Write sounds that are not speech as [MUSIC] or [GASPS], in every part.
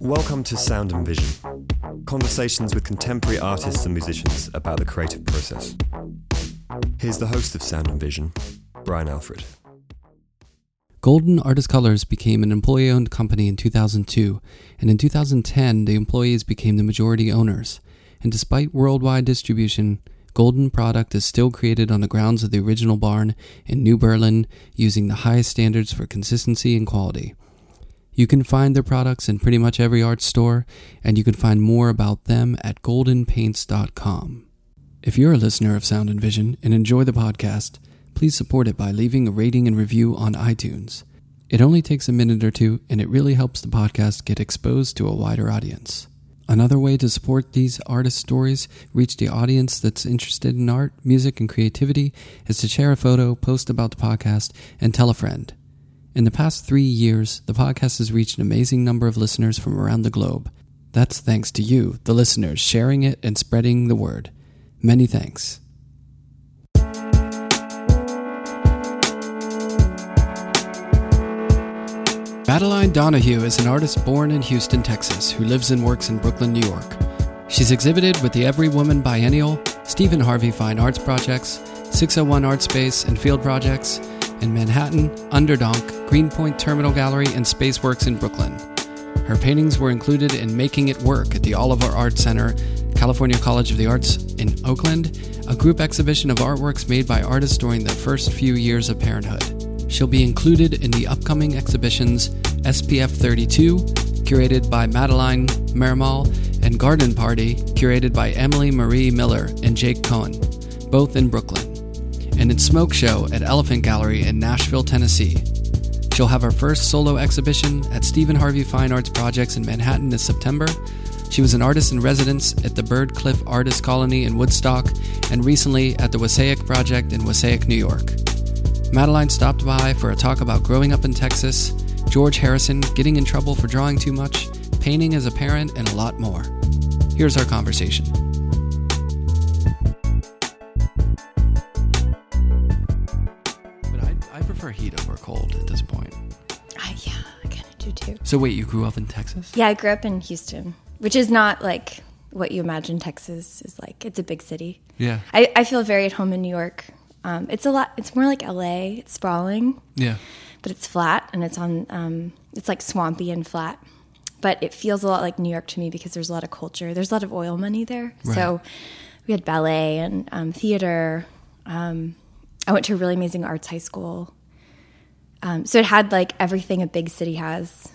Welcome to Sound and Vision conversations with contemporary artists and musicians about the creative process. Here's the host of Sound and Vision, Brian Alfred. Golden Artist Colors became an employee owned company in 2002, and in 2010, the employees became the majority owners. And despite worldwide distribution, Golden product is still created on the grounds of the original barn in New Berlin using the highest standards for consistency and quality. You can find their products in pretty much every art store, and you can find more about them at goldenpaints.com. If you're a listener of Sound and Vision and enjoy the podcast, please support it by leaving a rating and review on iTunes. It only takes a minute or two, and it really helps the podcast get exposed to a wider audience. Another way to support these artist stories, reach the audience that's interested in art, music, and creativity, is to share a photo, post about the podcast, and tell a friend. In the past three years, the podcast has reached an amazing number of listeners from around the globe. That's thanks to you, the listeners, sharing it and spreading the word. Many thanks. Madeline Donahue is an artist born in Houston, Texas, who lives and works in Brooklyn, New York. She's exhibited with the Every Woman Biennial, Steven Harvey Fine Arts Projects, 601 Art Space and Field Projects, in Manhattan, Underdonk, Greenpoint Terminal Gallery, and Spaceworks in Brooklyn. Her paintings were included in Making It Work at the Oliver Art Center, California College of the Arts in Oakland, a group exhibition of artworks made by artists during the first few years of parenthood. She'll be included in the upcoming exhibitions SPF 32, curated by Madeleine Mermall, and Garden Party, curated by Emily Marie Miller and Jake Coan, both in Brooklyn and its Smoke Show at Elephant Gallery in Nashville, Tennessee. She'll have her first solo exhibition at Steven Harvey Fine Arts Projects in Manhattan this September. She was an artist in residence at the Byrdcliffe Artist Colony in Woodstock and recently at the Wassaic Project in Wassaic, New York. Madeline stopped by for a talk about growing up in Texas, George Harrison getting in trouble for drawing too much, painting as a parent, and a lot more. Here's our conversation. But I, I prefer heat over cold at this point. I, yeah, I kind of do too. So wait, you grew up in Texas? Yeah, I grew up in Houston, which is not like what you imagine Texas is like. It's a big city. Yeah. I, I feel very at home in New York. Um, it's a lot. It's more like LA. It's sprawling. Yeah. But it's flat and it's on. Um, it's like swampy and flat. But it feels a lot like New York to me because there's a lot of culture. There's a lot of oil money there. Right. So we had ballet and um, theater. Um, I went to a really amazing arts high school. Um, so it had like everything a big city has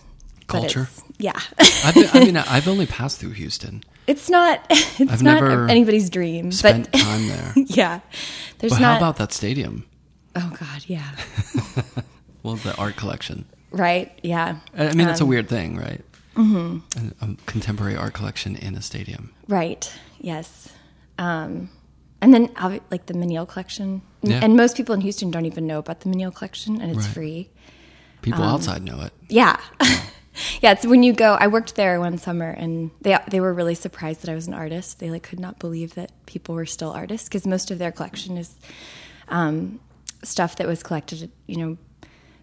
culture. Yeah. been, i mean, [LAUGHS] I've only passed through Houston. It's not. [LAUGHS] It's I've not anybody's dream. Spent but, [LAUGHS] time there. yeah. There's but not. How about that stadium? Oh God, yeah. [LAUGHS] well, the art collection. Right. Yeah. I mean, that's um, a weird thing, right? Mm-hmm. A, a, contemporary art collection in a stadium. Right. Yes. Um, and then like the Menil collection, yeah. and most people in Houston don't even know about the Menil collection, and it's right. free. People um, outside know it. Yeah. Yeah, it's when you go. I worked there one summer, and they they were really surprised that I was an artist. They like could not believe that people were still artists because most of their collection is um, stuff that was collected, you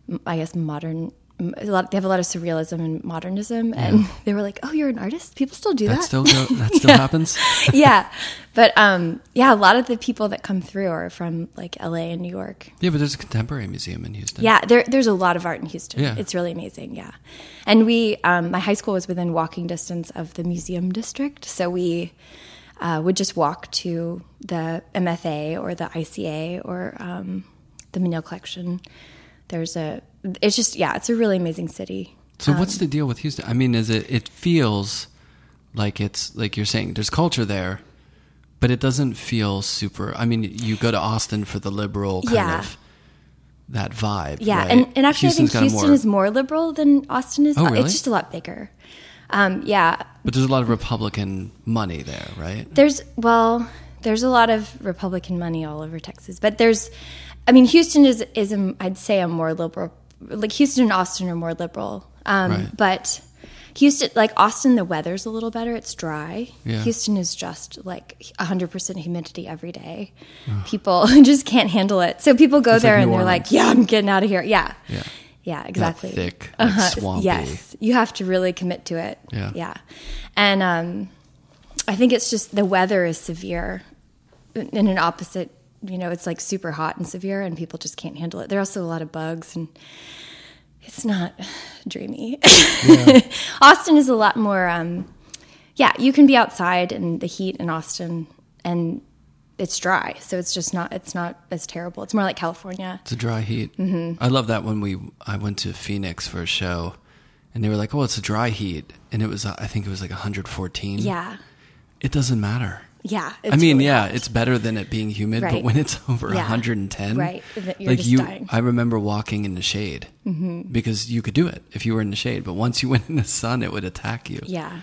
know, I guess modern a lot, they have a lot of surrealism and modernism, and [LAUGHS] they were like, "Oh, you're an artist. People still do that. That still go, that [LAUGHS] still yeah. happens." [LAUGHS] yeah, but um, yeah, a lot of the people that come through are from like L.A. and New York. Yeah, but there's a contemporary museum in Houston. Yeah, there, there's a lot of art in Houston. Yeah. it's really amazing. Yeah, and we, um, my high school was within walking distance of the museum district, so we. Uh, would just walk to the MFA or the ICA or um, the Menil collection. There's a it's just yeah, it's a really amazing city. So um, what's the deal with Houston? I mean, is it it feels like it's like you're saying there's culture there, but it doesn't feel super. I mean, you go to Austin for the liberal kind yeah. of that vibe. Yeah, right? and, and actually, Houston's I think Houston more, is more liberal than Austin is. Oh, really? It's just a lot bigger. Um, yeah, but there's a lot of Republican money there, right? There's well, there's a lot of Republican money all over Texas, but there's, I mean, Houston is is a, I'd say a more liberal like Houston and Austin are more liberal, um, right. but Houston, like Austin, the weather's a little better. It's dry. Yeah. Houston is just like 100% humidity every day. People [LAUGHS] just can't handle it. So people go It's like there and they're like, yeah, I'm getting out of here. Yeah. Yeah. Yeah, exactly. thick, like, swampy. Yes. You have to really commit to it. Yeah. Yeah. And um, I think it's just the weather is severe in an opposite, you know, it's like super hot and severe and people just can't handle it. There are also a lot of bugs and it's not [SIGHS] dreamy. [LAUGHS] Austin is a lot more, um, yeah, you can be outside in the heat in Austin and it's dry. So it's just not, it's not as terrible. It's more like California. It's a dry heat. Mm-hmm. I love that when we I went to Phoenix for a show, and they were like, "Oh, it's a dry heat," and it was I think it was like 114. Yeah. It doesn't matter. Yeah. I mean, really yeah, hot. it's better than it being humid, but when it's [LAUGHS] over Yeah. 110, Right, you're like just you, dying. I remember walking in the shade Mm-hmm. because you could do it if you were in the shade, but once you [LAUGHS] went in the sun, it would attack you. Yeah.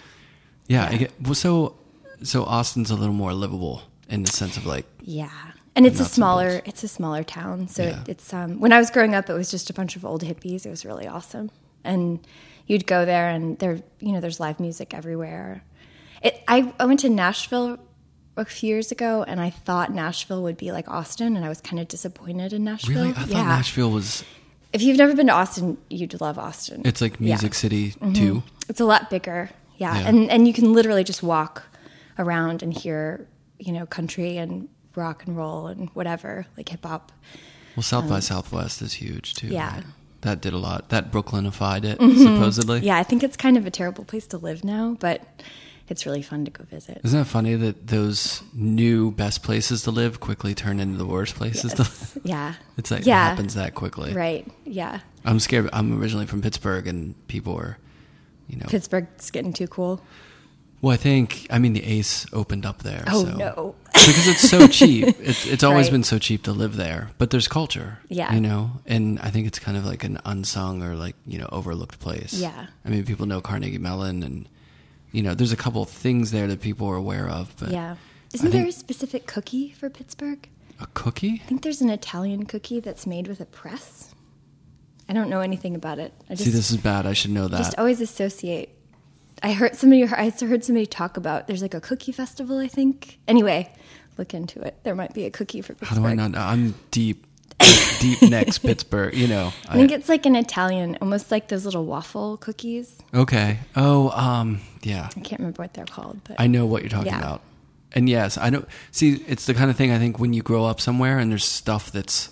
Yeah. Yeah. get, well, so so Austin's a little more livable in the sense of like, Yeah. And it's a smaller it's a smaller town. So Yeah. it, it's um when I was growing up it was just a bunch of old hippies. It was really awesome. And you'd go there and there you know, there's live music everywhere. It I, I went to Nashville a few years ago and I thought Nashville would be like Austin and I was kind of disappointed in Nashville. really, I thought yeah. Nashville was If you've never been to Austin, you'd love Austin. it's like Yeah. Music City Mm-hmm. too. It's a lot bigger. Yeah. Yeah. And and you can literally just walk around and hear, you know, country and rock and roll and whatever, like hip hop. Well, South by Southwest is huge too. Um, yeah. right? That did a lot. That Brooklynified it supposedly. Yeah, I think it's kind of a terrible place to live now, but it's really fun to go visit. Isn't it funny that those new best places to live quickly turn into the worst places to live? Yeah. [LAUGHS] It's like yeah. it happens that quickly. Right. Yeah. I'm scared. I'm originally from Pittsburgh, and people were, you know. Pittsburgh's getting too cool. well, I think I mean the Ace opened up there. Oh so. no. because it's so cheap. [LAUGHS] It's, it's always Right. been so cheap to live there, but there's culture. Yeah. you know, and I think it's kind of like an unsung or like you know overlooked place. Yeah. I mean, people know Carnegie Mellon, and you know, there's a couple of things there that people are aware of. But yeah. Isn't there a specific cookie for Pittsburgh? a cookie? I think there's an Italian cookie that's made with a press. I don't know anything about it. I just See, this is bad. I should know that. just always associate. I heard somebody. I heard somebody talk about. There's like a cookie festival. I think. Anyway, look into it. There might be a cookie for Pittsburgh. How do I not know? I'm deep, [LAUGHS] deep next Pittsburgh. You know. I think it's like an Italian, almost like those little waffle cookies. okay. Oh, um, yeah. I can't remember what they're called, but I know what you're talking Yeah. about. And yes, I don't see. It's the kind of thing I think when you grow up somewhere and there's stuff that's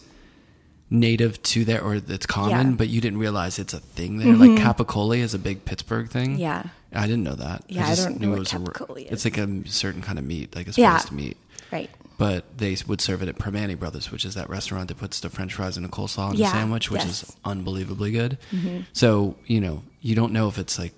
native to there or that's common, Yeah. Mm-hmm. but you didn't realize it's a thing there. Like capicola is a big Pittsburgh thing. Yeah. I didn't know that. Yeah, I just don't know what a- capicola It's like a certain kind of meat, like a Yeah. spiced meat. right. But they would serve it at Primanti Brothers, which is that restaurant that puts the French fries and a coleslaw in Yeah, a sandwich, which is yes. Mm-hmm. unbelievably good. So you know, you don't know if it's like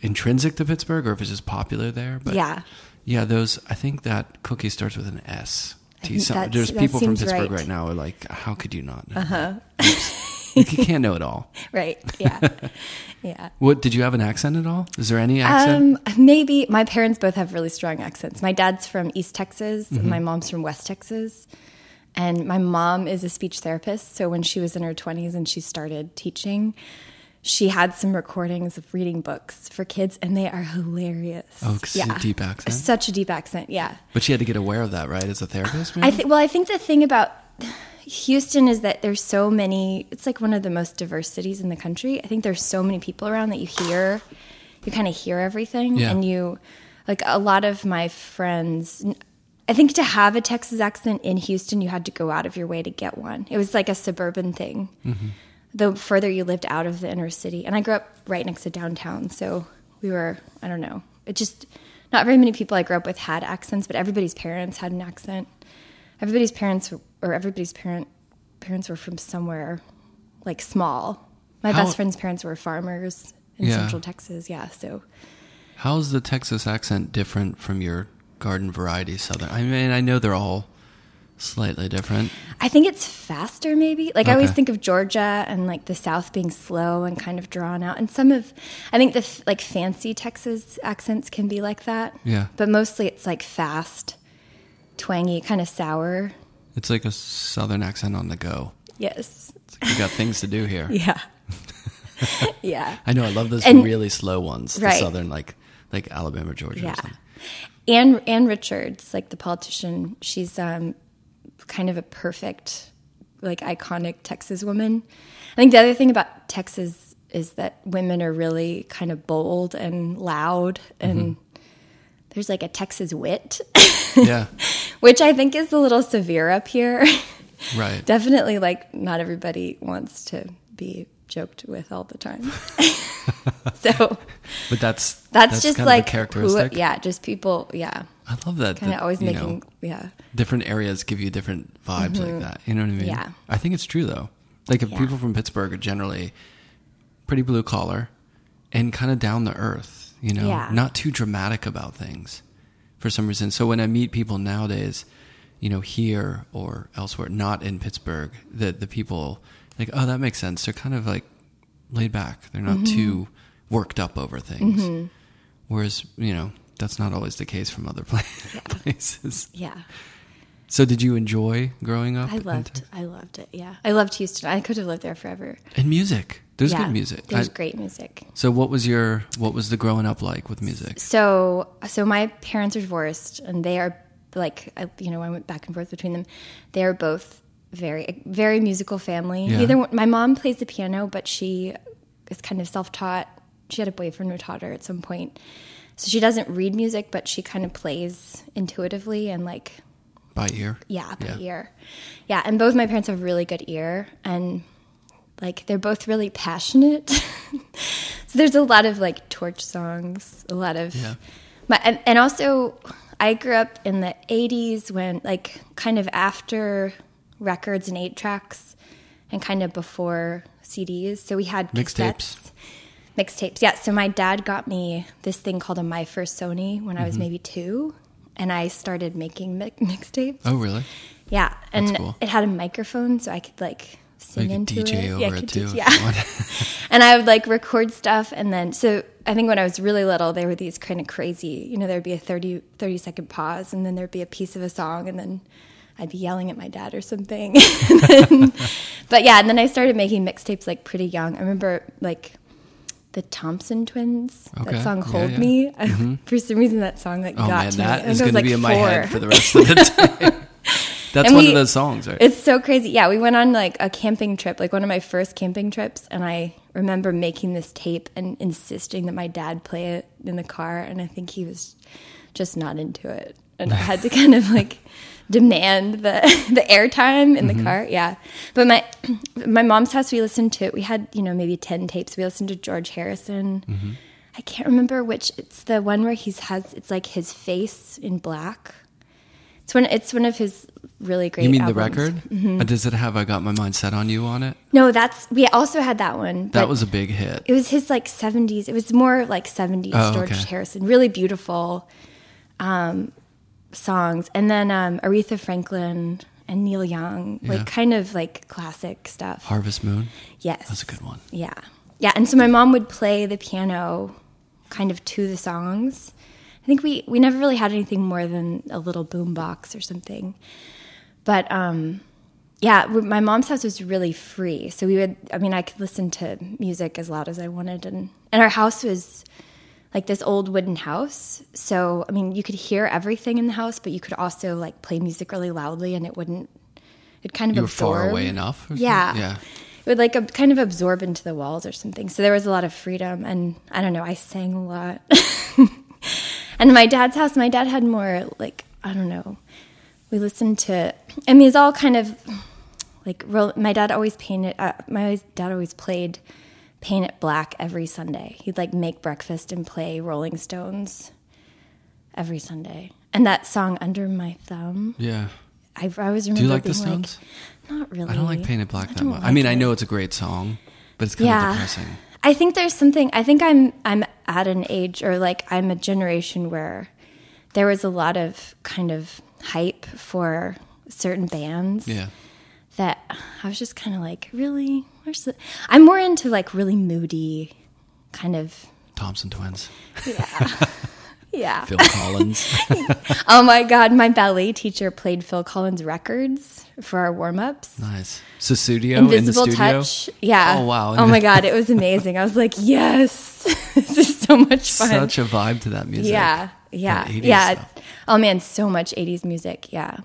intrinsic to Pittsburgh or if it's just popular there. But Yeah. yeah, those. I think that cookie starts with an S. some- there's people from Pittsburgh right. right. now who are like, how could you not? Know uh-huh. [LAUGHS] you can't know it all. Right. [LAUGHS] Yeah. yeah. What did you have an accent at all? Is there any accent? Um, maybe my parents both have really strong accents. My dad's from East Texas, Mm-hmm. and my mom's from West Texas. And my mom is a speech therapist. So when she was in her 20s and she started teaching, she had some recordings of reading books for kids, and they are hilarious. Oh, a deep accent? Such a deep accent, yeah. but she had to get aware of that, right? As a therapist, maybe? I think. Well, I think the thing about Houston is that there's so many. It's like one of the most diverse cities in the country. I think there's so many people around that you hear, you kind of hear everything, Yeah. and you, like a lot of my friends. I think to have a Texas accent in Houston, you had to go out of your way to get one. It was like a suburban thing. Mm-hmm. The further you lived out of the inner city, and I grew up right next to downtown, so we were. I don't know. It just not very many people I grew up with had accents, but everybody's parents had an accent everybody's parents or everybody's parent parents were from somewhere like small. My How- best friend's parents were farmers in Yeah. Central Texas. Yeah, so How's the Texas accent different from your garden variety Southern? I mean, I know they're all slightly different. I think it's faster. Maybe like I always think of Georgia and like the South being slow and kind of drawn out, and some of I think the f- like fancy Texas accents can be like that. Yeah. but mostly it's like fast, twangy, kind of sour. It's like a Southern accent on the go. Yes. Like you got things to do here. [LAUGHS] Yeah. [LAUGHS] yeah. I know. I love those And- really slow ones. The Right. southern, like like Alabama, Georgia. Yeah. Or something. Ann Ann Richards, like the politician, she's um, kind of a perfect, like iconic Texas woman. I think the other thing about Texas is that women are really kind of bold and loud, and mm-hmm. there's like a Texas wit, Yeah. [LAUGHS] which I think is a little severe up here. Right. [LAUGHS] Definitely, like not everybody wants to be joked with all the time. [LAUGHS] so But that's that's, just kind like a who, yeah, just people, yeah, I love that. kind of always you making, know, yeah. different areas give you different vibes like that. You know what I mean? Mm-hmm. Yeah. I think it's true though. Like if Yeah. people from Pittsburgh are generally pretty blue collar and kind of down to earth, you know, Yeah. not too dramatic about things for some reason. So when I meet people nowadays, you know, here or elsewhere, not in Pittsburgh, the the people like, oh, that makes sense. They're kind of like laid back. They're Mm-hmm. not too worked up over things. Whereas, you know, that's not always the case from other [LAUGHS] pla- places. Yeah, So, did you enjoy growing up? I loved, I loved it. Yeah, I loved Houston. I could have lived there forever. and music. There's yeah, good music. There's I- great music. so, what was your what was the growing up like with music? So, so my parents are divorced, and they are like, I, you know, I went back and forth between them. They are both very, very musical family. Yeah. Neither one, my mom plays the piano, but she is kind of self-taught. She had a boyfriend who taught her at some point, so she doesn't read music, but she kind of plays intuitively and like By ear? Yeah, by Yeah. ear. Yeah, and both my parents have really good ear, and like they're both really passionate. [LAUGHS] so there's a lot of like torch songs, a lot of, Yeah. but and, and also I grew up in the '80s when like kind of after records and eight tracks, and kind of before CDs. So we had Mixtapes. Mixtapes, yeah. So my dad got me this thing called a My First Sony when I Mm-hmm. was maybe two, and I started making mi- mixtapes. Oh, really? Yeah, and cool. it had a microphone, so I could like sing you could into DJ it. over yeah, I it could too. yeah, [LAUGHS] [LAUGHS] and I would like record stuff, and then so I think when I was really little, there were these kind of crazy. You know, there'd be a 30, 30 second pause, and then there'd be a piece of a song, and then I'd be yelling at my dad or something. [LAUGHS] Then- but yeah, and then I started making mixtapes like pretty young. I remember like the Thompson Twins. Okay. That song "Hold yeah. Me." I, [LAUGHS] mm-hmm. for some reason, that song like oh got man, to that me. Is going was, to like, be in my head for the rest of the [LAUGHS] time. [LAUGHS] That's And one we- of those songs, right? It's so crazy. Yeah, we went on like a camping trip, like one of my first camping trips, and I remember making this tape and insisting that my dad play it in the car, and I think he was just not into it, and I had to kind of like demand the [LAUGHS] the airtime in the car. Yeah, but my [CLEARS THROAT] my mom's house, we listened to we had you know maybe ten tapes. We listened to George Harrison. I can't remember which. It's the one where he's has it's like his face in black. It's one. It's one of his really great. you mean albums. the record? Uh, Does it have "I Got My Mind Set on You" on it? No, that's we also had that one. That was a big hit. it was his like seventies. It was more like seventies Oh, George okay. Harrison. Really beautiful um, songs, and then um, Aretha Franklin and Neil Young, Yeah. like kind of like classic stuff. Harvest Moon. yes, That's a good one. Yeah, yeah. And so my mom would play the piano, kind of to the songs. I think we we never really had anything more than a little boom box or something, but um, yeah, my mom's house was really free, so we would. I mean, I could listen to music as loud as I wanted, and and our house was like this old wooden house. So I mean, you could hear everything in the house, but you could also like play music really loudly, and it wouldn't. It kind of You were far absorb. away enough. Yeah. Yeah. It would like ab- kind of absorb into the walls or something. So there was a lot of freedom, and I don't know. I sang a lot. [LAUGHS] and my dad's house, my dad had more like I don't know. We listened to. I mean, it's all kind of like my dad always painted. Uh, my dad always played "Paint It Black" every Sunday. He'd like make breakfast and play Rolling Stones every Sunday. And that song "Under My Thumb," Yeah. I, I always remember. Do you like the Stones? Not really. I don't like Paint It Black that much. I like mean, I know it's a great song, but it's kind yeah. of depressing. I think there's something. I think I'm I'm at an age, or like I'm a generation where there was a lot of kind of hype for certain bands Yeah. that I was just kind of like, really? Where's the? I'm more into like really moody, kind of Thompson Twins. yeah, [LAUGHS] Yeah. Phil Collins. [LAUGHS] Oh my God, my ballet teacher played Phil Collins records for our warm ups. nice. So studio Invisible in the studio. Touch. Yeah. Oh wow. Oh my God, it was amazing. I was like, yes, [LAUGHS] this is so much fun. Such a vibe to that music. yeah. Yeah. Yeah. stuff. Oh man, so much 80s music. Yeah.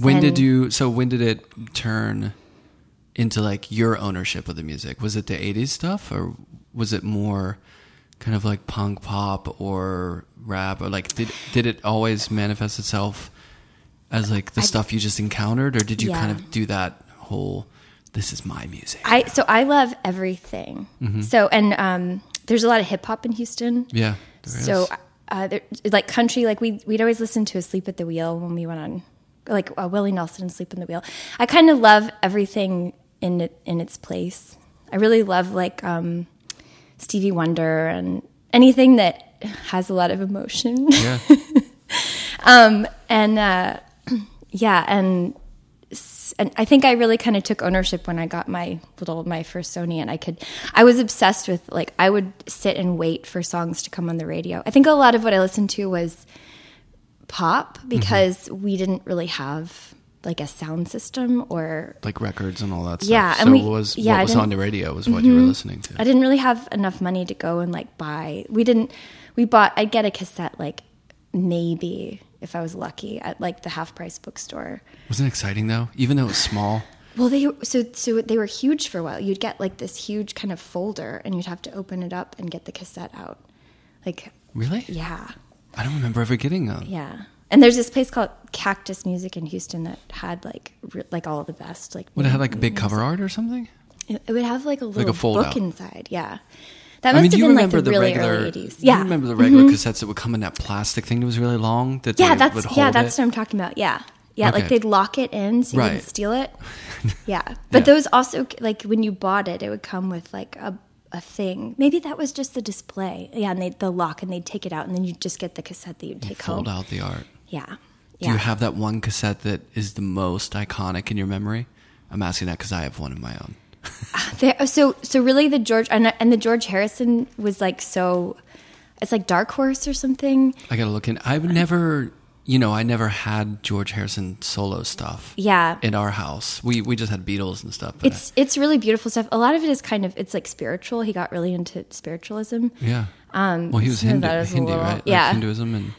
When did you? So when did it turn into like your ownership of the music? Was it the '80s stuff, or was it more kind of like punk pop or rap, or like did did it always manifest itself as like the stuff you just encountered, or did you kind of do that whole? This is my music. I so I love everything. Mm-hmm. So and um, there's a lot of hip hop in Houston. yeah. there is. So uh, there, like country, like we we'd always listen to "Asleep at the Wheel" when we went on, like uh, Willie Nelson, "Sleep in the Wheel." I kind of love everything in it in its place. I really love like um, Stevie Wonder and anything that has a lot of emotion. yeah. [LAUGHS] and uh, [CLEARS THROAT] yeah, and and I think I really kind of took ownership when I got my little my first Sony, and I could I was obsessed with like I would sit and wait for songs to come on the radio. I think a lot of what I listened to was pop because we didn't really have like a sound system or like records and all that stuff. Yeah, so and we- what was yeah, what was on the radio was what you were mm-hmm. listening to. I didn't really have enough money to go and like buy. We didn't. We bought. I'd get a cassette like maybe if I was lucky at like the half price bookstore. Wasn't it exciting though, even though it was small. [SIGHS] Well, they so so they were huge for a while. You'd get like this huge kind of folder, and you'd have to open it up and get the cassette out. Like, Really? yeah, I don't remember ever getting them. yeah. And there's this place called Cactus Music in Houston that had like re- like all the best like. Would it have like a big cover art or something? It it would have like a little fold book out. inside. Yeah, that I must mean, have been like the, the, really regular? early '80s. Yeah, Mm-hmm. you remember the regular cassettes that would come in that plastic thing that was really long? That Yeah, that's hold yeah, that's it? what I'm talking about. Yeah, yeah, Okay. like they'd lock it in so you Right. wouldn't steal it. [LAUGHS] Yeah, but Yeah. those also like when you bought it, it would come with like a a thing. Maybe that was just the display. Yeah, and they the lock and they'd take it out, and then you would just get the cassette that you'd take fold home. out the art. Yeah, Do yeah. you have that one cassette that is the most iconic in your memory? I'm asking that because I have one of my own. [LAUGHS] There, so so really the George and, and the George Harrison was like so. It's like Dark Horse or something. I gotta look in. I've never, you know, I never had George Harrison solo stuff. Yeah. In our house, we we just had Beatles and stuff. It's it's really beautiful stuff. A lot of it is kind of it's like spiritual. He got really into spiritualism. Yeah. Um, well, he was Hindu, that is a Hindu little- right? Like yeah. Hinduism, and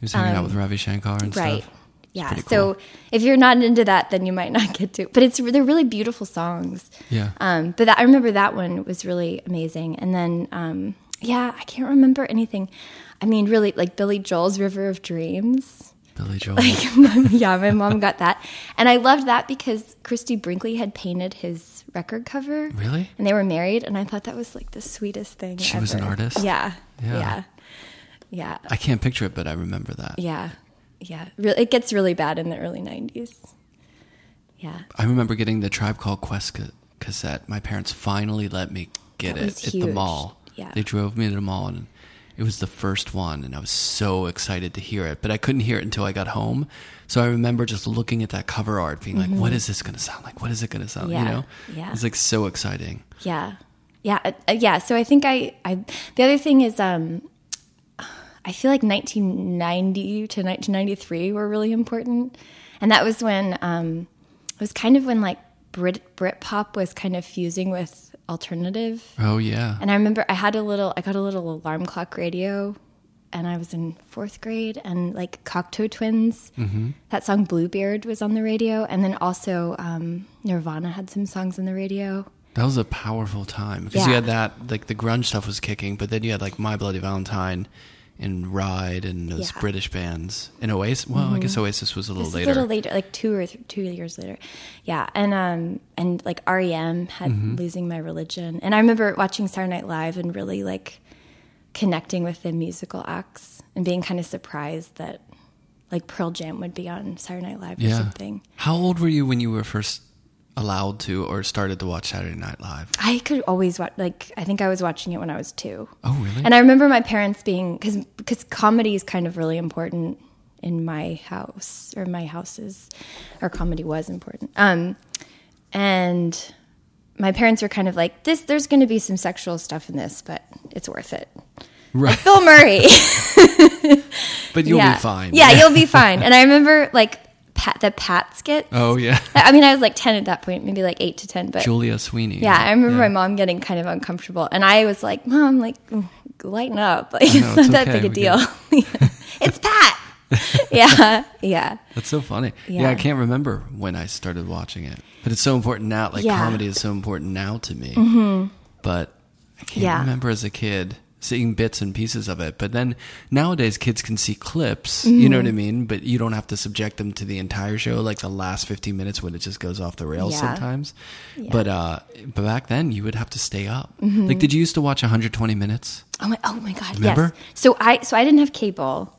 he was hanging out with Ravi Shankar and Right. stuff. Yeah. pretty So if you're not into that, then you might [LAUGHS] not get to. But it's they're really beautiful songs. Yeah. Um, but that, I remember that one was really amazing. And then um, yeah, I can't remember anything. I mean, really, like Billy Joel's "River of Dreams." Billy [LAUGHS] Joel. Like yeah, my mom got that, and I loved that because Christie Brinkley had painted his record cover. Really? And they were married, and I thought that was like the sweetest thing. She was an artist? Yeah. Yeah. Yeah. Yeah. I can't picture it, but I remember that. Yeah. Yeah. It gets really bad in the early 90s. Yeah. I remember getting the Tribe Called Quest ca- cassette. My parents finally let me get it at the mall. Yeah. They drove me to the mall and it was the first one and I was so excited to hear it, but I couldn't hear it until I got home. So I remember just looking at that cover art being like, what is this going to sound like? What is it going to sound? Mm-hmm. Yeah. You know? Yeah. It's like so exciting. Yeah. Yeah. uh, uh, yeah. So I think I, I, the other thing is, um, I feel like 1990 to 1993 were really important. And that was when, um, it was kind of when like Brit, Britpop was kind of fusing with alternative. Oh yeah. And I remember I had a little, I got a little alarm clock radio, and I was in fourth grade, and like Cocteau Twins, that song Bluebeard was on the radio, and then also um, Nirvana had some songs on the radio. That was a powerful time because you had that like the grunge stuff was kicking, but then you had like My Bloody Valentine and Ride and those Yeah. Mm-hmm. British bands and Oasis. Well, I guess Oasis was a little later. a little later, like two or th- two years later. Yeah, and um and like REM had Mm-hmm. "Losing My Religion," and I remember watching Saturday Night Live and really like connecting with the musical acts and being kind of surprised that like Pearl Jam would be on Saturday Night Live or yeah. something. How old were you when you were first allowed to or started to watch Saturday Night Live? I could always watch. Like I think I was watching it when I was two. Oh, really? And I remember my parents being because because comedy is kind of really important in my house or my houses, or comedy was important. Um, and my parents were kind of like this. There's going to be some sexual stuff in this, but it's worth it. Right. like Bill Murray. [LAUGHS] But you'll yeah. be fine. Yeah, you'll be fine. And I remember like Pat, the Pat skit. Oh yeah. [LAUGHS] I mean, I was like 10 at that point, maybe like 8 to 10, but Julia Sweeney. yeah, I remember Yeah. my mom getting kind of uncomfortable. And I was like, Mom, like, lighten up. [LAUGHS] Like, know, it's not it's that okay, big a deal. [LAUGHS] it's Pat. yeah, yeah. That's so funny. Yeah. Yeah. I can't remember when I started watching it, but it's so important now. Like Yeah. comedy is so important now to me. Mm-hmm. But I can't remember as a kid seeing bits and pieces of it. But then nowadays, kids can see clips. You know what I Mm-hmm. mean? But you don't have to subject them to the entire show, like the last fifteen minutes when it just goes off the rails Yeah. sometimes. Yeah. Mm-hmm. But uh, but back then, you would have to stay up. Like, did you used to watch 120 minutes? Oh my, oh my God! Remember? Yes. So I, so I didn't have cable,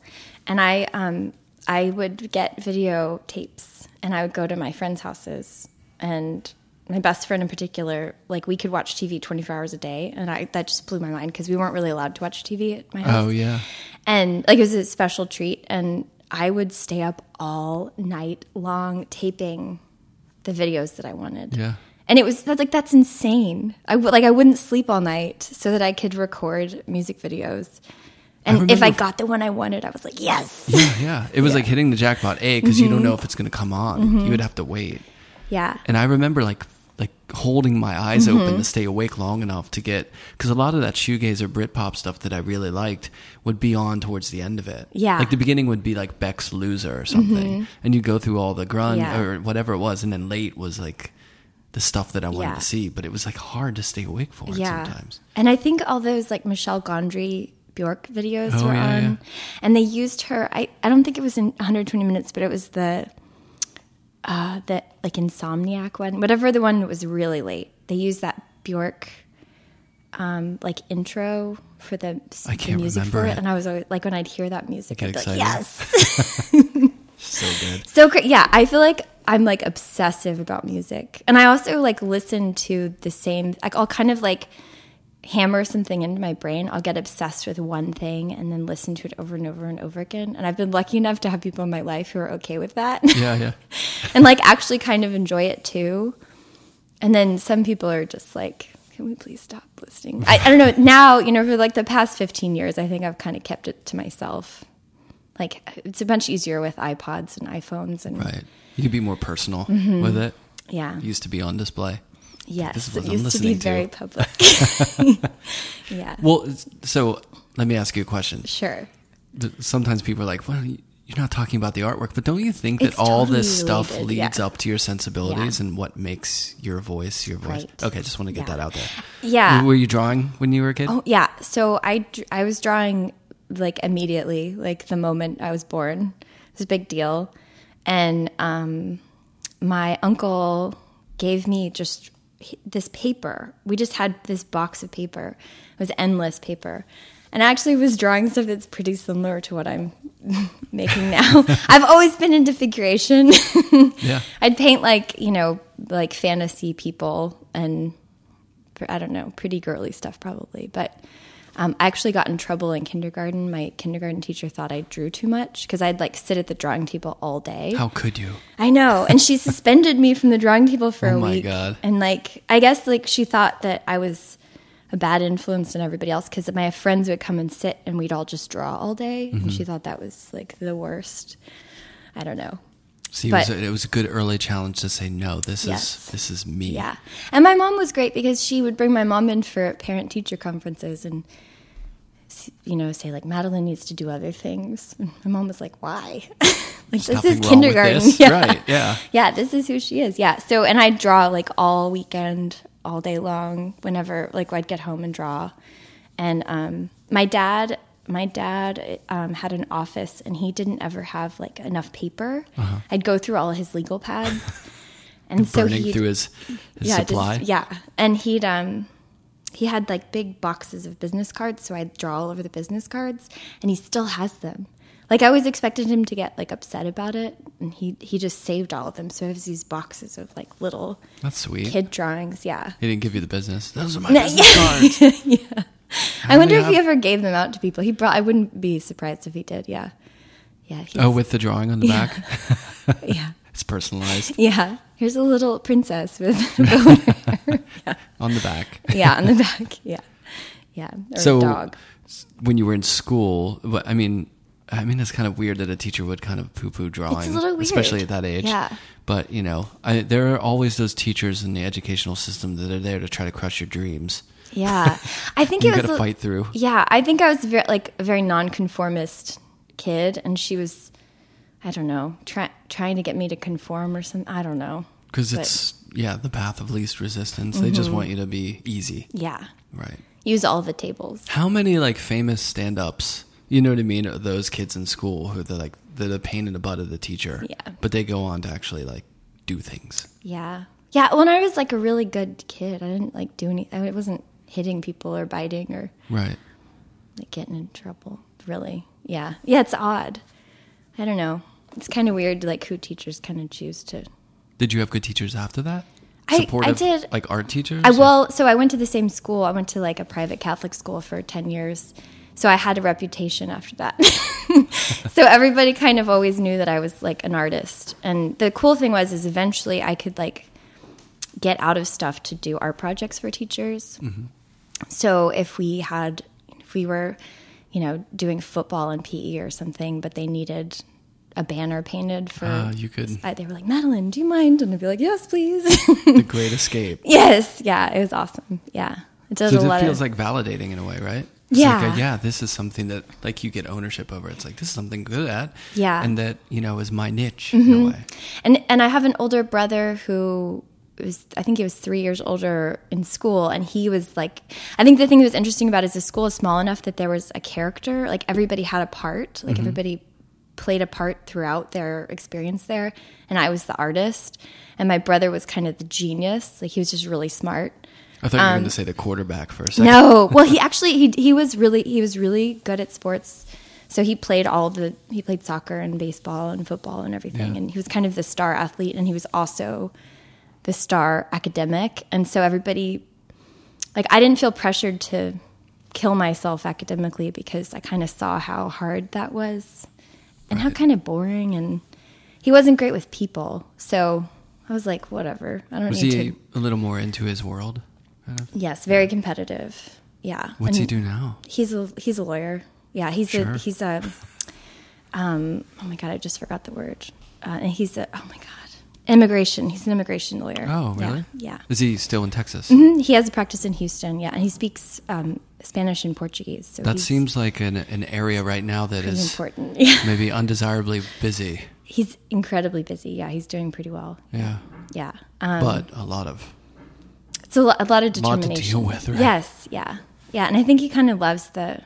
and I, um, I would get video tapes, and I would go to my friends' houses, and my best friend in particular, like we could watch TV twenty four hours a day, and I that just blew my mind because we weren't really allowed to watch TV at my house. Oh yeah. and like it was a special treat, and I would stay up all night long taping the videos that I wanted. Yeah. And it was that's like that's insane. I would like I wouldn't sleep all night so that I could record music videos. And if I got the one I wanted, I was like, yes. Yeah, yeah. It was like hitting the jackpot A because Mm-hmm. you don't know if it's going to come on. You would have to wait. Yeah. And I remember like like holding my eyes Mm-hmm. open to stay awake long enough to get because a lot of that shoegaze or Britpop stuff that I really liked would be on towards the end of it. Yeah. Mm-hmm. like the beginning would be like Beck's Loser or something, and you go through all the grunge Yeah. or whatever it was, and then late was like the stuff that I wanted Yeah. to see, but it was like hard to stay awake for Yeah. sometimes. And I think all those like Michel Gondry Bjork videos Oh, were yeah, on. yeah. And they used her I, I don't think it was in 120 minutes, but it was the uh the like insomniac one. Whatever the one that was really late. They used that Bjork um like intro for the, I the can't music remember for it. it. And I was always like when I'd hear that music, I'd be like, yes. [LAUGHS] So good. So yeah, I feel like I'm like obsessive about music, and I also like listen to the same. Like I'll kind of like hammer something into my brain. I'll get obsessed with one thing and then listen to it over and over and over again. And I've been lucky enough to have people in my life who are okay with that, Yeah, yeah. [LAUGHS] and like actually kind of enjoy it too. And then some people are just like. Can we please stop listening? I, I don't know. Now, you know, for like the past 15 years, I think I've kind of kept it to myself. Like, it's a bunch easier with iPods and iPhones and Right. You could be more personal Mm-hmm. with it. yeah. It used to be on display. Yes, it I'm used to be listening to. very public. [LAUGHS] [LAUGHS] yeah, Well, so let me ask you a question. sure. Sometimes people are like, "Well, you're not talking about the artwork," but don't you think that It's all totally this stuff related, leads yeah. up to your sensibilities Yeah. and what makes your voice your voice? Right. Okay, just want to get Yeah. that out there. Yeah. Were you drawing when you were a kid? Oh, yeah. So I, I was drawing like immediately, like the moment I was born. It was a big deal. And um, my uncle gave me just this paper. We just had this box of paper. It was endless paper. And I actually was drawing stuff that's pretty similar to what I'm [LAUGHS] making now. [LAUGHS] I've always been into figuration. [LAUGHS] Yeah. I'd paint like, you know, like fantasy people and I don't know, pretty girly stuff probably. But um, I actually got in trouble in kindergarten. My kindergarten teacher thought I drew too much because I'd like sit at the drawing table all day. How could you? I know. And she suspended me from the drawing table for a week. Oh a my week. God. And like, I guess like she thought that I was a bad influence on everybody else because my friends would come and sit and we'd all just draw all day. Mm-hmm. And she thought that was like the worst. I don't know. See, But- it, was a, it was a good early challenge to say no. This Yes. is this is me. Yeah. And my mom was great because she would bring my mom in for parent teacher conferences and, you know, say, like, Madeline needs to do other things. And [LAUGHS] my mom was like, why? [LAUGHS] like, this is kindergarten. this. [LAUGHS] Yeah. Right, yeah. Yeah, this is who she is. Yeah. So, and I'd draw like all weekend, all day long, whenever, like, I'd get home and draw. And um, my dad, my dad um, had an office and he didn't ever have like enough paper. I'd go through all his legal pads. And so Uh-huh. He'd, through his, his yeah, just- supply. yeah, and he'd um he had like big boxes of business cards, so I'd draw all over the business cards, and he still has them. Like I always expected him to get like upset about it, and he he just saved all of them. So I have these boxes of like little That's sweet. kid drawings. Yeah, He didn't give you the business. Those are my No, business cards. [LAUGHS] I wonder if many he ever gave them out to people. He brought. I wouldn't be surprised if he did. Yeah, yeah. he's- Oh, with the drawing on the back. [LAUGHS] [LAUGHS] yeah, It's personalized [LAUGHS] yeah. Here's a little princess with [LAUGHS] [LAUGHS] on the back. yeah on the back. Yeah, yeah. Or so a dog. when you were in school. But I mean, I mean, it's kind of weird that a teacher would kind of poo-poo drawing, little weird. especially at that age. Yeah. But you know, I, there are always those teachers in the educational system that are there to try to crush your dreams. Yeah, I think it was got to a- fight through. Yeah, I think I was very, like a very nonconformist kid, and she was, I don't know, try, trying to get me to conform or something. I don't know. Because it's yeah, the path of least resistance. They Mm-hmm. just want you to be easy, Yeah, right? use all the tables. How many like famous stand-ups? You know what I mean? Are those kids in school who they're like they're the pain in the butt of the teacher. Yeah. But they go on to actually like do things. Yeah, yeah. When I was like a really good kid, I didn't like do any. I wasn't hitting people or biting or Right. like getting in trouble. Really, yeah, yeah. It's odd. I don't know. It's kind of weird, like who teachers kind of choose to Did you have good teachers after that? I- I did- Like art teachers? I well, so I went to the same school. I went to like a private Catholic school for ten years, so I had a reputation after that. [LAUGHS] so everybody kind of always knew that I was like an artist. And the cool thing was, is eventually I could like get out of stuff to do art projects for teachers. Mm-hmm. So if we had, if we were, you know, doing football and PE or something, but they needed a banner painted for, Ah, you could- I, they were like, Madeline, do you mind? And I'd be like, yes, please. [LAUGHS] the Great [LAUGHS] Escape. Yes, yeah, it was awesome. Yeah, it does So a it lot feels of. like validating in a way, right? It's Yeah. Like a, yeah, this is something that like you get ownership over. It's like this is something good at. Yeah. Mm-hmm. And that, you know, is my niche in a way. and and I have an older brother who was I think he was three years older in school, and he was like, I think the thing that was interesting about it is the school is small enough that there was a character, like everybody had a part, like everybody played a part throughout their experience there, and I was the artist, and my brother was kind of the genius, like he was just really smart. I thought you were going to say the quarterback for a second. Um, No, well, he [LAUGHS] actually he he was really he was really good at sports. So he played all the he played soccer and baseball and football and everything, Yeah. and he was kind of the star athlete, and he was also the star academic. And so everybody, like, I didn't feel pressured to kill myself academically because I kind of saw how hard that was, and how kind of boring. And he wasn't great with people, so I was like, whatever. I don't Was need he to. a little more into his world? Kind of? Yes, very competitive. Yeah. What's he do now? He's a he's a lawyer. Yeah, he's Sure. a he's a um oh my god, I just forgot the word. Uh, and he's a oh my god. Immigration. He's an immigration lawyer. Oh, Yeah, really? Yeah. Is he still in Texas? Mhm, He has a practice in Houston, yeah, and he speaks um, Spanish and Portuguese. So That seems like an, an area right now that is important. [LAUGHS] Yeah. maybe undesirably busy. He's incredibly busy. Yeah, he's doing pretty well. Yeah. Yeah. Um, But a lot of It's a, lo- a lot of Lot to determination. deal with, right? Yes, yeah, yeah, and I think he kind of loves the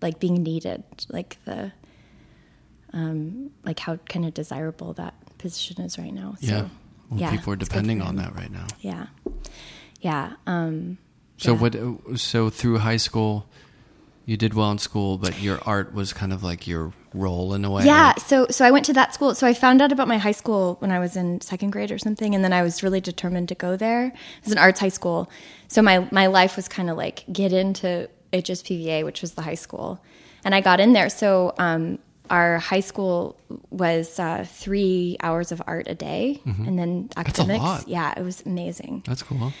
like being needed, like the um, like how kind of desirable that position is right now. So, yeah. Well, yeah, people are depending on that right now. Yeah, yeah. Um, So yeah. what? So through high school, you did well in school, but your art was kind of like your role in a way. Yeah, like- so so I went to that school. So I found out about my high school when I was in second grade or something, and then I was really determined to go there. It was an arts high school, so my my life was kind of like get into HSPVA, which was the high school, and I got in there. So um, our high school was uh, three hours of art a day, and then academics. Yeah, it was amazing. That's cool.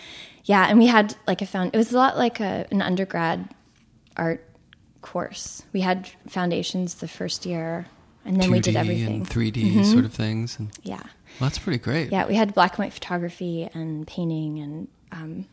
Yeah, and we had like a found. It was a lot like a, an undergrad art course. We had foundations the first year, and then we did everything. and 3D sort of things. And Yeah, well, that's pretty great. yeah. We had black and white photography and painting and um,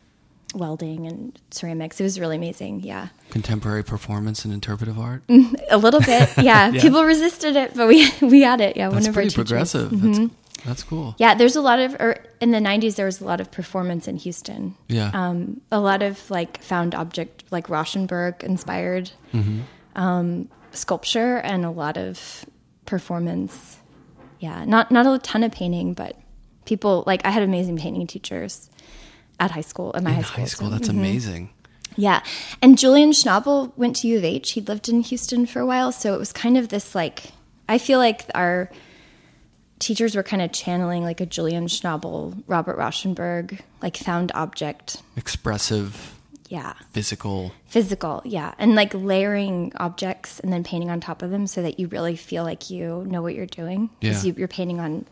welding and ceramics. It was really amazing. Yeah, Contemporary performance and interpretive art. a little bit. [LAUGHS] Yeah, Yeah. people resisted it, but we [LAUGHS] we had it. Yeah, That's one of our pretty teachers. progressive. Mhm. That's that's cool. Yeah, there's a lot of, or in the 90s, there was a lot of performance in Houston. Yeah. Um, a lot of like found object, like Rauschenberg inspired Mm-hmm. um, sculpture and a lot of performance. Yeah, not, not a ton of painting, but people, like I had amazing painting teachers at high school, at my In high school. high school, so- that's amazing. yeah. And Julian Schnabel went to U of H. He'd lived in Houston for a while. So it was kind of this like, I feel like our teachers were kind of channeling like a Julian Schnabel, Robert Rauschenberg, like found object. Expressive, Yeah. physical. Physical. Yeah. And like layering objects and then painting on top of them so that you really feel like you know what you're doing. Because Yeah. you, you're painting on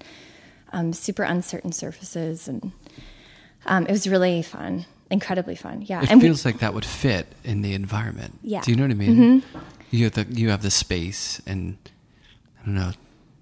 um, super uncertain surfaces. And um, it was really fun. incredibly fun. Yeah, It and we- feels like that would fit in the environment. Yeah. Mm-hmm. Do you know what I mean? You have the you have the space, and I don't know,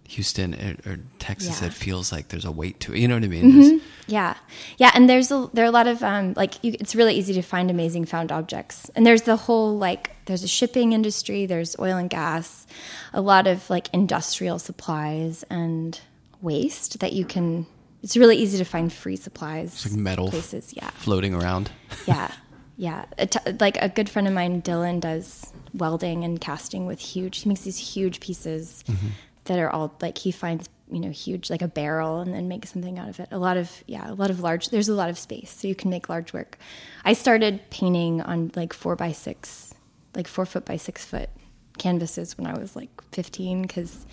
Houston or, or Texas. Yeah. It feels like there's a weight to it. You know what I mean? There's- Yeah, yeah, and there's a there are a lot of um, like you, it's really easy to find amazing found objects, and there's the whole like there's a shipping industry, there's oil and gas, a lot of like industrial supplies and waste that you can. It's really easy to find free supplies, like metal places. Yeah, floating around. yeah, [LAUGHS] yeah. A t- like a good friend of mine, Dylan, does welding and casting with huge. He makes these huge pieces mm-hmm. that are all like he finds you know huge like a barrel and then makes something out of it. A lot of yeah, a lot of large. There's a lot of space, so you can make large work. I started painting on like four by six, like four foot by six foot canvases when I was like 15 because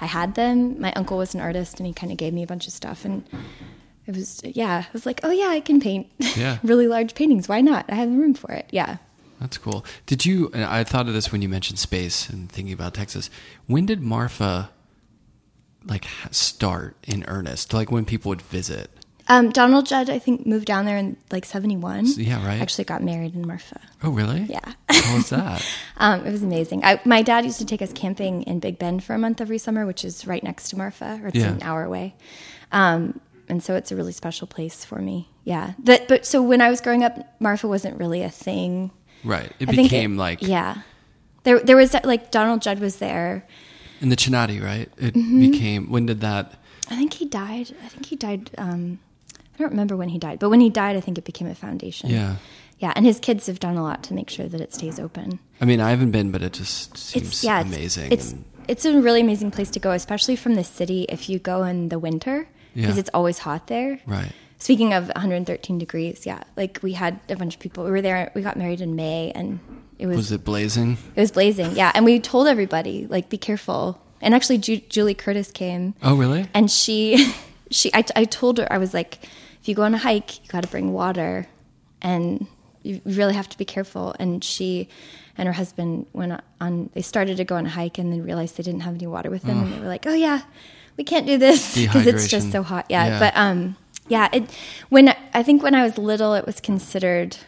I had them. My uncle was an artist and he kind of gave me a bunch of stuff and it was yeah i was like oh yeah i can paint Yeah. [LAUGHS] really large paintings why not i have the room for it yeah That's cool. Did you? And I thought of this when you mentioned space and thinking about Texas. When did Marfa like start in earnest? Like when people would visit? Um, donald judd i think moved down there in like 71 Yeah, right. actually got married in marfa Oh, really? yeah How was that? [LAUGHS] um, it was amazing I, my dad used to take us camping in big bend for a month every summer which is right next to marfa or it's Yeah. an hour away um, and so it's a really special place for me yeah but, but so when i was growing up marfa wasn't really a thing right. It I became it- like yeah there, there was like donald judd was there in the Chinati, right? It Mm-hmm. became. When did that? I think he died. I think he died. Um, I don't remember when he died, but when he died, I think it became a foundation. Yeah. Yeah, and his kids have done a lot to make sure that it stays open. I mean, I haven't been, but it just seems It's yeah, amazing. It's and- it's a really amazing place to go, especially from the city. If you go in the winter, because Yeah. it's always hot there. right. Speaking of 113 degrees, yeah, like we had a bunch of people. We were there. We got married in May, and it was Was it blazing? it was blazing. Yeah, and we told everybody like be careful. And actually, Ju- Julie Curtis came. Oh, really? and she [LAUGHS] she I, I told her i was like if you go on a hike you got to bring water and you really have to be careful. And she and her husband went on they started to go on a hike and then realized they didn't have any water with them and they were like oh yeah we can't do this. [LAUGHS] Because it's just so hot. Yeah, Yeah. but um yeah it when i think when i was little it was considered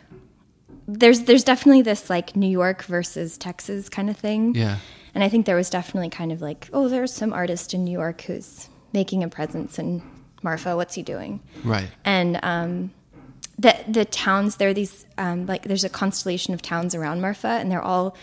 there's there's definitely this like new york versus texas kind of thing. Yeah. and I think there was definitely kind of like, oh, there's some artist in New York who's making a presence in Marfa. What's he doing? Right. And um, the the towns there are these um, like there's a constellation of towns around Marfa, and they're all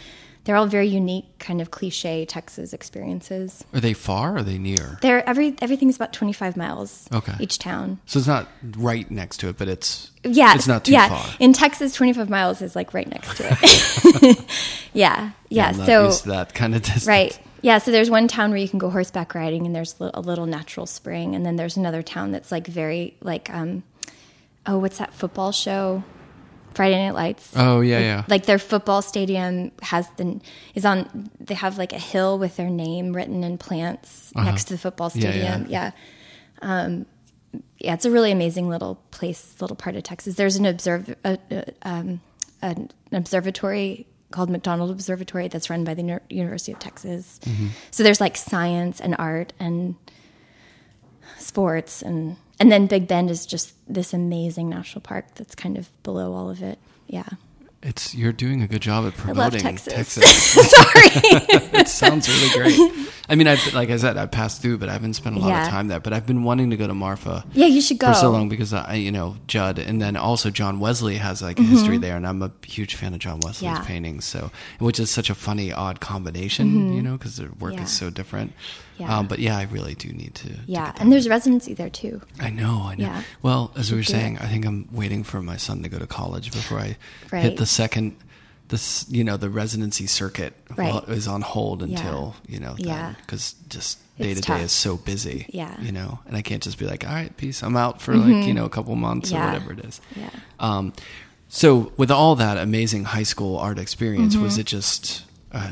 they're all very unique, kind of cliche Texas experiences. Are they far? Or are they near? They're every everything's about 25 miles. Okay. Each town. So it's not right next to it, but it's Yeah, it's not too yeah. far. In Texas, 25 miles is like right next to it. [LAUGHS] yeah, yeah. So that kind of distance. Right. Yeah. So there's one town where you can go horseback riding, and there's a little natural spring, and then there's another town that's like very like um, oh, what's that football show? Friday Night Lights. Oh yeah, yeah. Like their football stadium has the is on. They have like a hill with their name written in plants next to the football Uh-huh. Yeah, yeah. stadium. Yeah. Um, yeah, it's a really amazing little place, little part of Texas. There's an observ uh, um, an observatory called McDonald Observatory that's run by the Uni- University of Texas. Mm-hmm. So there's like science and art and sports and and then Big Bend is just this amazing national park that's kind of below all of it. Yeah. It's you're doing a good job at I love promoting Texas. [LAUGHS] Sorry, [LAUGHS] it sounds really great. I mean, I've like I said, I passed through, but I haven't spent a lot Yeah. of time there. But I've been wanting to go to Marfa Yeah, you should go. for so long because I, you know, Judd, and then also John Wesley has like a Mm-hmm. history there, and I'm a huge fan of John Wesley's Yeah. paintings. So, which is such a funny, odd combination, you know, because their work Mm-hmm. Yeah. is so different. Yeah. Um, but yeah, I really do need to. to Yeah, get and there's residency there too. I know, I know. Yeah. Well, as we were saying, it. I think I'm waiting for my son to go to college before I hit the second. This, you know, the residency circuit Right. is on hold until you know, Yeah. because just day to day is so busy. Yeah. you know, and I can't just be like, all right, peace, I'm out for like you know a couple months Mm-hmm. Yeah. or whatever it is. Yeah. Um, so with all that amazing high school art experience, Mm-hmm. was it just, uh,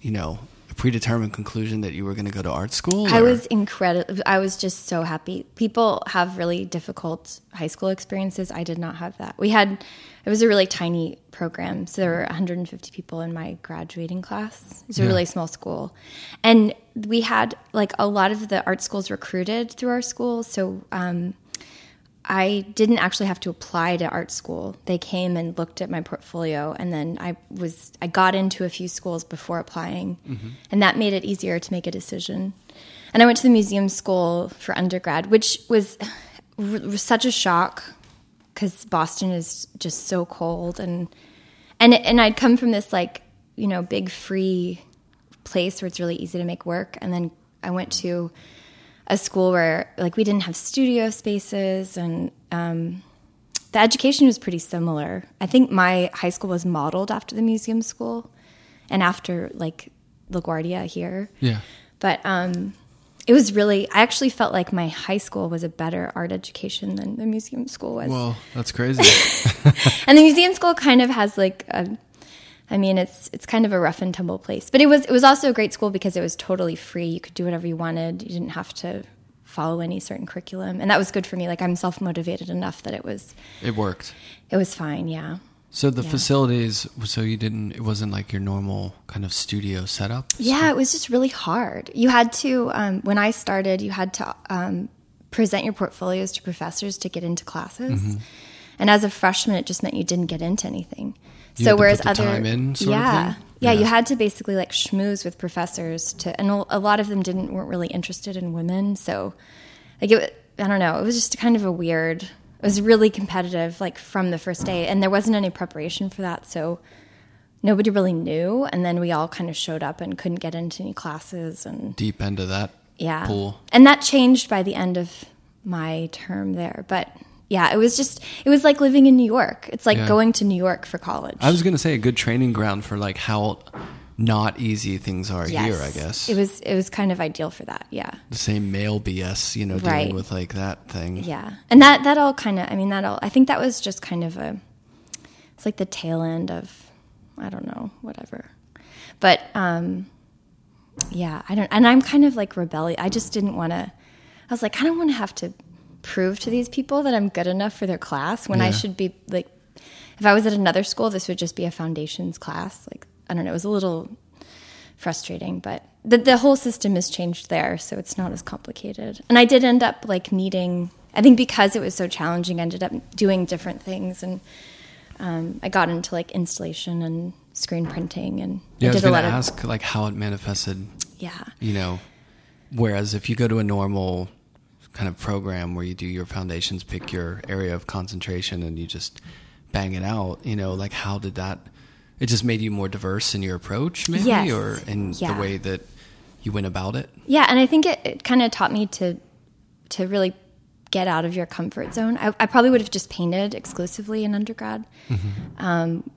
you know, predetermined conclusion that you were going to go to art school? I was incredible. I was just so happy. People have really difficult high school experiences. I did not have that. We had, it was a really tiny program. So there were 150 people in my graduating class. It was a Yeah. really small school. And we had like a lot of the art schools recruited through our school. So, um, I didn't actually have to apply to art school. They came and looked at my portfolio, and then I was I got into a few schools before applying, mm-hmm. and that made it easier to make a decision. And I went to the museum school for undergrad, which was, was such a shock because Boston is just so cold, and and and I'd come from this like you know big free place where it's really easy to make work, and then I went to a school where like we didn't have studio spaces and um, the education was pretty similar. I think my high school was modeled after the museum school and after like LaGuardia here. Yeah. But um, it was really, I actually felt like my high school was a better art education than the museum school was. Well, that's crazy. [LAUGHS] and the museum school kind of has like a, I mean, it's it's kind of a rough and tumble place, but it was it was also a great school because it was totally free. You could do whatever you wanted. You didn't have to follow any certain curriculum, and that was good for me. Like I'm self motivated enough that it was it worked. it was fine. Yeah, So the Yeah. facilities, so you didn't, it wasn't like your normal kind of studio setup? yeah. It was just really hard. You had to um, when I started, you had to um, present your portfolios to professors to get into classes, Mm-hmm. and as a freshman, it just meant you didn't get into anything. You so whereas other in yeah, yeah, Yeah. you had to basically like schmooze with professors to, and a lot of them didn't weren't really interested in women. So, like it, I don't know, it was just kind of a weird. It was really competitive, like from the first day, and there wasn't any preparation for that. So nobody really knew, and then we all kind of showed up and couldn't get into any classes, and Deep end of that yeah, pool. and that changed by the end of my term there. But yeah, it was just it was like living in New York. It's like Yeah. going to New York for college. I was going to say a good training ground for like how not easy things are here, I guess. It was it was kind of ideal for that. Yeah. the same male BS, you know, dealing Right. with like that thing. Yeah. And that that all kind of I mean that all I think that was just kind of a it's like the tail end of I don't know, whatever. But um yeah, I don't and I'm kind of like rebellious. I just didn't want to I was like I don't want to have to prove to these people that I'm good enough for their class when I should be like if I was at another school this would just be a foundations class. Like I don't know, it was a little frustrating, but the the whole system has changed there, so it's not as complicated. And I did end up like meeting. I think because it was so challenging, I ended up doing different things, and um, I got into like installation and screen printing, and Yeah, I was did a going lot to ask like how it manifested, yeah, you know, whereas if you go to a normal kind of program where you do your foundations, pick your area of concentration and you just bang it out, you know, like how did that it just made you more diverse in your approach maybe Yes. or in Yeah. the way that you went about it? yeah. And I think it, it kind of taught me to to really get out of your comfort zone. I, I probably would have just painted exclusively in undergrad, um,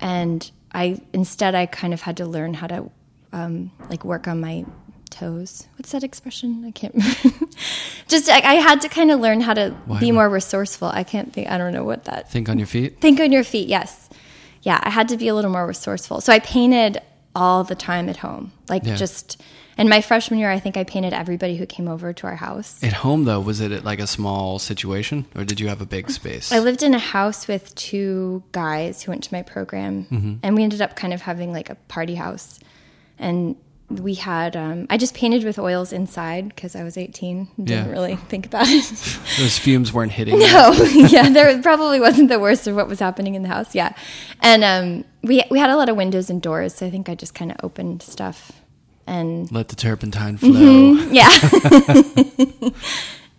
and I instead I kind of had to learn how to um, like work on my toes. What's that expression? I can't remember. [LAUGHS] just I, I had to kind of learn how to Why be not? more resourceful. I can't think. I don't know what that. Think on your feet? Think on your feet. Yes, yeah. I had to be a little more resourceful. So I painted all the time at home, like Yeah. just. In my freshman year, I think I painted everybody who came over to our house. At home though, was it like a small situation or did you have a big [SIGHS] space? I lived in a house with two guys who went to my program, Mm-hmm. and we ended up kind of having like a party house. And we had, um, I just painted with oils inside because I was 18 didn't Yeah. really think about it. [LAUGHS] Those fumes weren't hitting. no, [LAUGHS] yeah, [LAUGHS] there probably wasn't the worst of what was happening in the house. Yeah. And um, we, we had a lot of windows and doors, so I think I just kind of opened stuff. And Let the turpentine flow. yeah.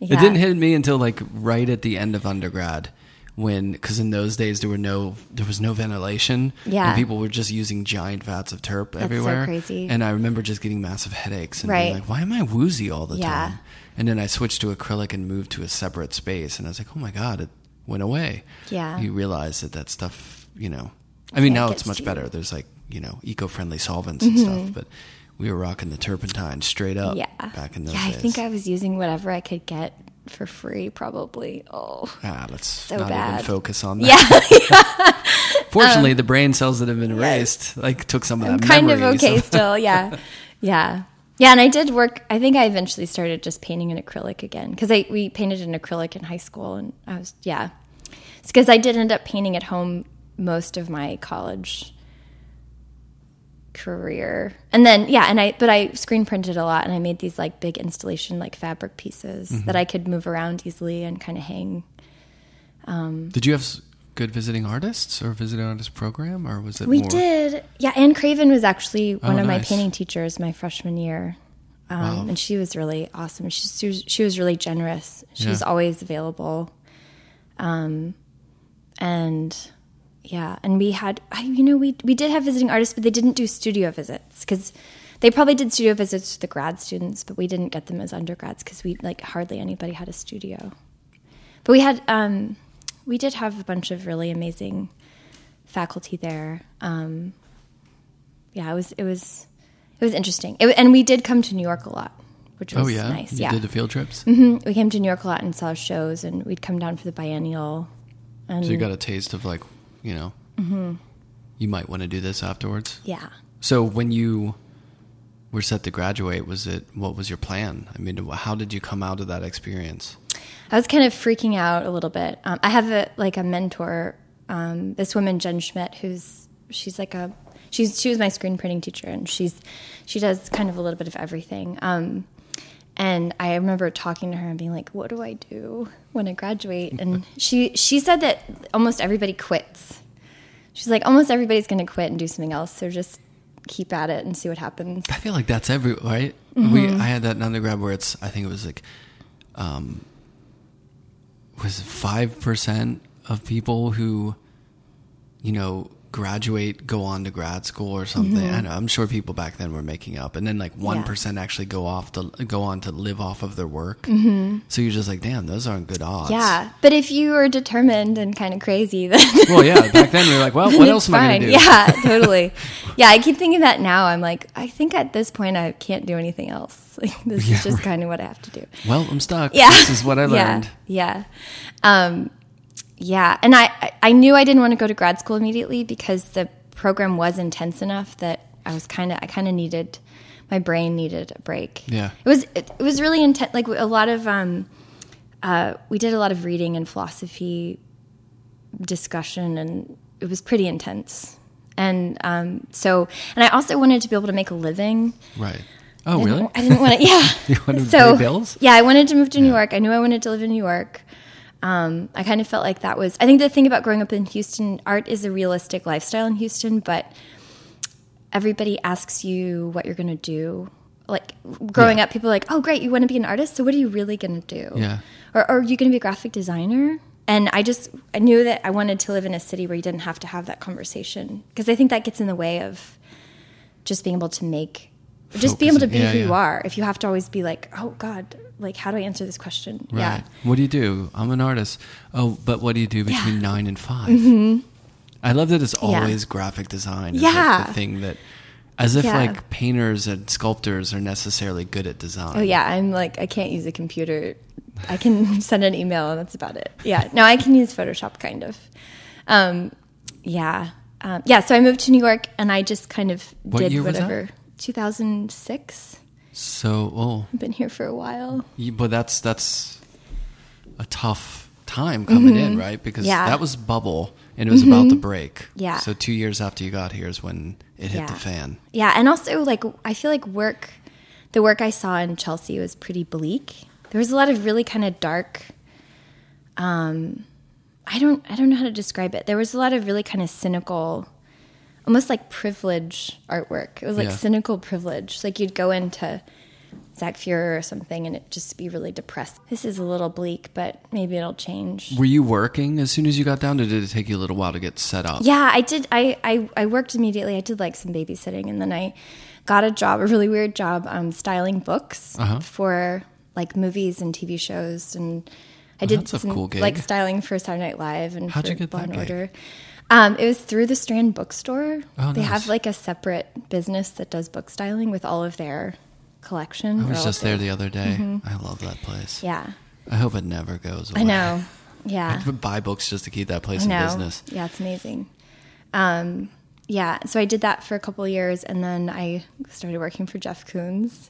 It didn't hit me until like right at the end of undergrad when because in those days there were no there was no ventilation Yeah. and people were just using giant vats of turp so everywhere crazy. and i remember just getting massive headaches and Right. being like why am i woozy all the Yeah. time and then i switched to acrylic and moved to a separate space and i was like oh my god it went away Yeah. you realize that that stuff you know i mean Yeah, now gets it's much better there's like you know eco-friendly solvents and stuff but we were rocking the turpentine straight up Mm-hmm. Yeah. back in those yeah, days I think I was using whatever I could get for free, probably. Oh. Ah, let's So not even focus on that. [LAUGHS] Yeah. Fortunately, the brain cells that have been erased like took some of I'm that kind of okay so- still. Yeah. [LAUGHS] Yeah. Yeah, and I did work. I think I eventually started just painting in acrylic again because I we painted in acrylic in high school, and I was yeah. It's because I did end up painting at home most of my college career, and then yeah, and I but I screen printed a lot, and I made these like big installation like fabric pieces Mm-hmm. that I could move around easily and kind of hang. Did you have good visiting artists or visiting artist program, or was it We more? did. Yeah, Ann Craven was actually one Oh, of my painting teachers my freshman year. Um, Wow. And she was really awesome. She, she, was, she was really generous. She was always available. Um, and yeah, and we had, I, you know, we, we did have visiting artists, but they didn't do studio visits because they probably did studio visits to the grad students, but we didn't get them as undergrads because we, like, hardly anybody had a studio. But we had, um, we did have a bunch of really amazing faculty there. Um, yeah, it was it was it was interesting, it, and we did come to New York a lot, which was Oh yeah, nice. you yeah, did the field trips, Mhm. we came to New York a lot and saw shows, and we'd come down for the biennial. And so you got a taste of like, you know, Mm-hmm. you might want to do this afterwards. yeah, So when you were set to graduate, was it what was your plan? I mean, how did you come out of that experience? I was kind of freaking out a little bit. Um, I have a like a mentor, um, this woman Jen Schmidt, who's she's like a she's she was my screen printing teacher, and she's she does kind of a little bit of everything. Um, and I remember talking to her and being like, "What do I do when I graduate?" And [LAUGHS] she she said that almost everybody quits. She's like, almost everybody's going to quit and do something else. So just keep at it and see what happens. I feel like that's every right. Mm-hmm. We I had that in undergrad where it's I think it was like, um, was five percent of people who, you know, graduate go on to grad school or something. I know I'm sure people back then were making up, and then like one Mm-hmm. Yeah. actually go off to go on to live off of their work. Mm-hmm. So you're just like, damn, those aren't good odds. Yeah, but if you are determined and kind of crazy, [LAUGHS] then Well, yeah. Back then we were like, well, what [LAUGHS] else am I going to do? Yeah, [LAUGHS] totally. Yeah, I keep thinking that now. I'm like, I think at this point I can't do anything else. Like this Yeah, is just right. kind of what I have to do. Well, I'm stuck. Yeah, This is what I learned. Yeah, yeah, um, yeah. And I, I- knew I didn't want to go to grad school immediately because the program was intense enough that I was kind of, I kind of needed, my brain needed a break. Yeah. it was, it, it was really intense. Like a lot of, um, uh, we did a lot of reading and philosophy discussion and it was pretty intense. And um, so, and I also wanted to be able to make a living. Right. Oh, I really? I didn't want to. Yeah. [LAUGHS] You wanted to so, pay bills? Yeah, I wanted to move to New York. I knew I wanted to live in New York. Um, I kind of felt like that was. I think the thing about growing up in Houston, art is a realistic lifestyle in Houston, but everybody asks you what you're going to do. Like growing Yeah. up, people are like, "Oh, great, you want to be an artist? So what are you really going to do? Yeah. or, or are you going to be a graphic designer?" And I just I knew that I wanted to live in a city where you didn't have to have that conversation because I think that gets in the way of just being able to make just be able to be Yeah, who yeah. you are if you have to always be like oh god like how do i answer this question Right. yeah What do you do? I'm an artist. Oh, but what do you do between Yeah. Mm-hmm. nine and 5 I love that it's Yeah. always graphic design. Like Yeah. the thing that, as if Yeah. like painters and sculptors are necessarily good at design. oh yeah i'm like i can't use a computer i can [LAUGHS] send an email and that's about it yeah no i can use photoshop kind of um yeah um, yeah so i moved to new york and i just kind of What did year was that? whatever 2006 So, oh, i've been here for a while you, but that's that's a tough time coming in, right? Because Mm-hmm. Yeah. Mm-hmm. that was bubble and it was about to break. Yeah. So two years after you got here is when it hit Yeah. the fan. Yeah, and also like I feel like work, the work I saw in Chelsea was pretty bleak. There was a lot of really kind of dark. Um, I don't I don't know how to describe it. There was a lot of really kind of cynical, almost like privilege artwork. It was like Yeah. cynical privilege. Like you'd go into Zach Feuer or something, and it just be really depressed. This is a little bleak, but maybe it'll change. Were you working as soon as you got down, or did it take you a little while to get set up? Yeah, I did. I, I, I worked immediately. I did like some babysitting, and then I got a job, a really weird job, um, styling books Uh-huh. for like movies and TV shows, and I did a some cool like styling for Saturday Night Live and How'd for you get Law and? Order. Um, it was through the Strand Bookstore. Oh, they nice. have like a separate business that does book styling with all of their collection. I was just there the other day. I love that place. Mm-hmm. Yeah, I hope it never goes away. [LAUGHS] I know. Yeah. I buy books just to keep that place in business. Yeah, it's amazing. Um, yeah, so I did that for a couple of years, and then I started working for Jeff Koons.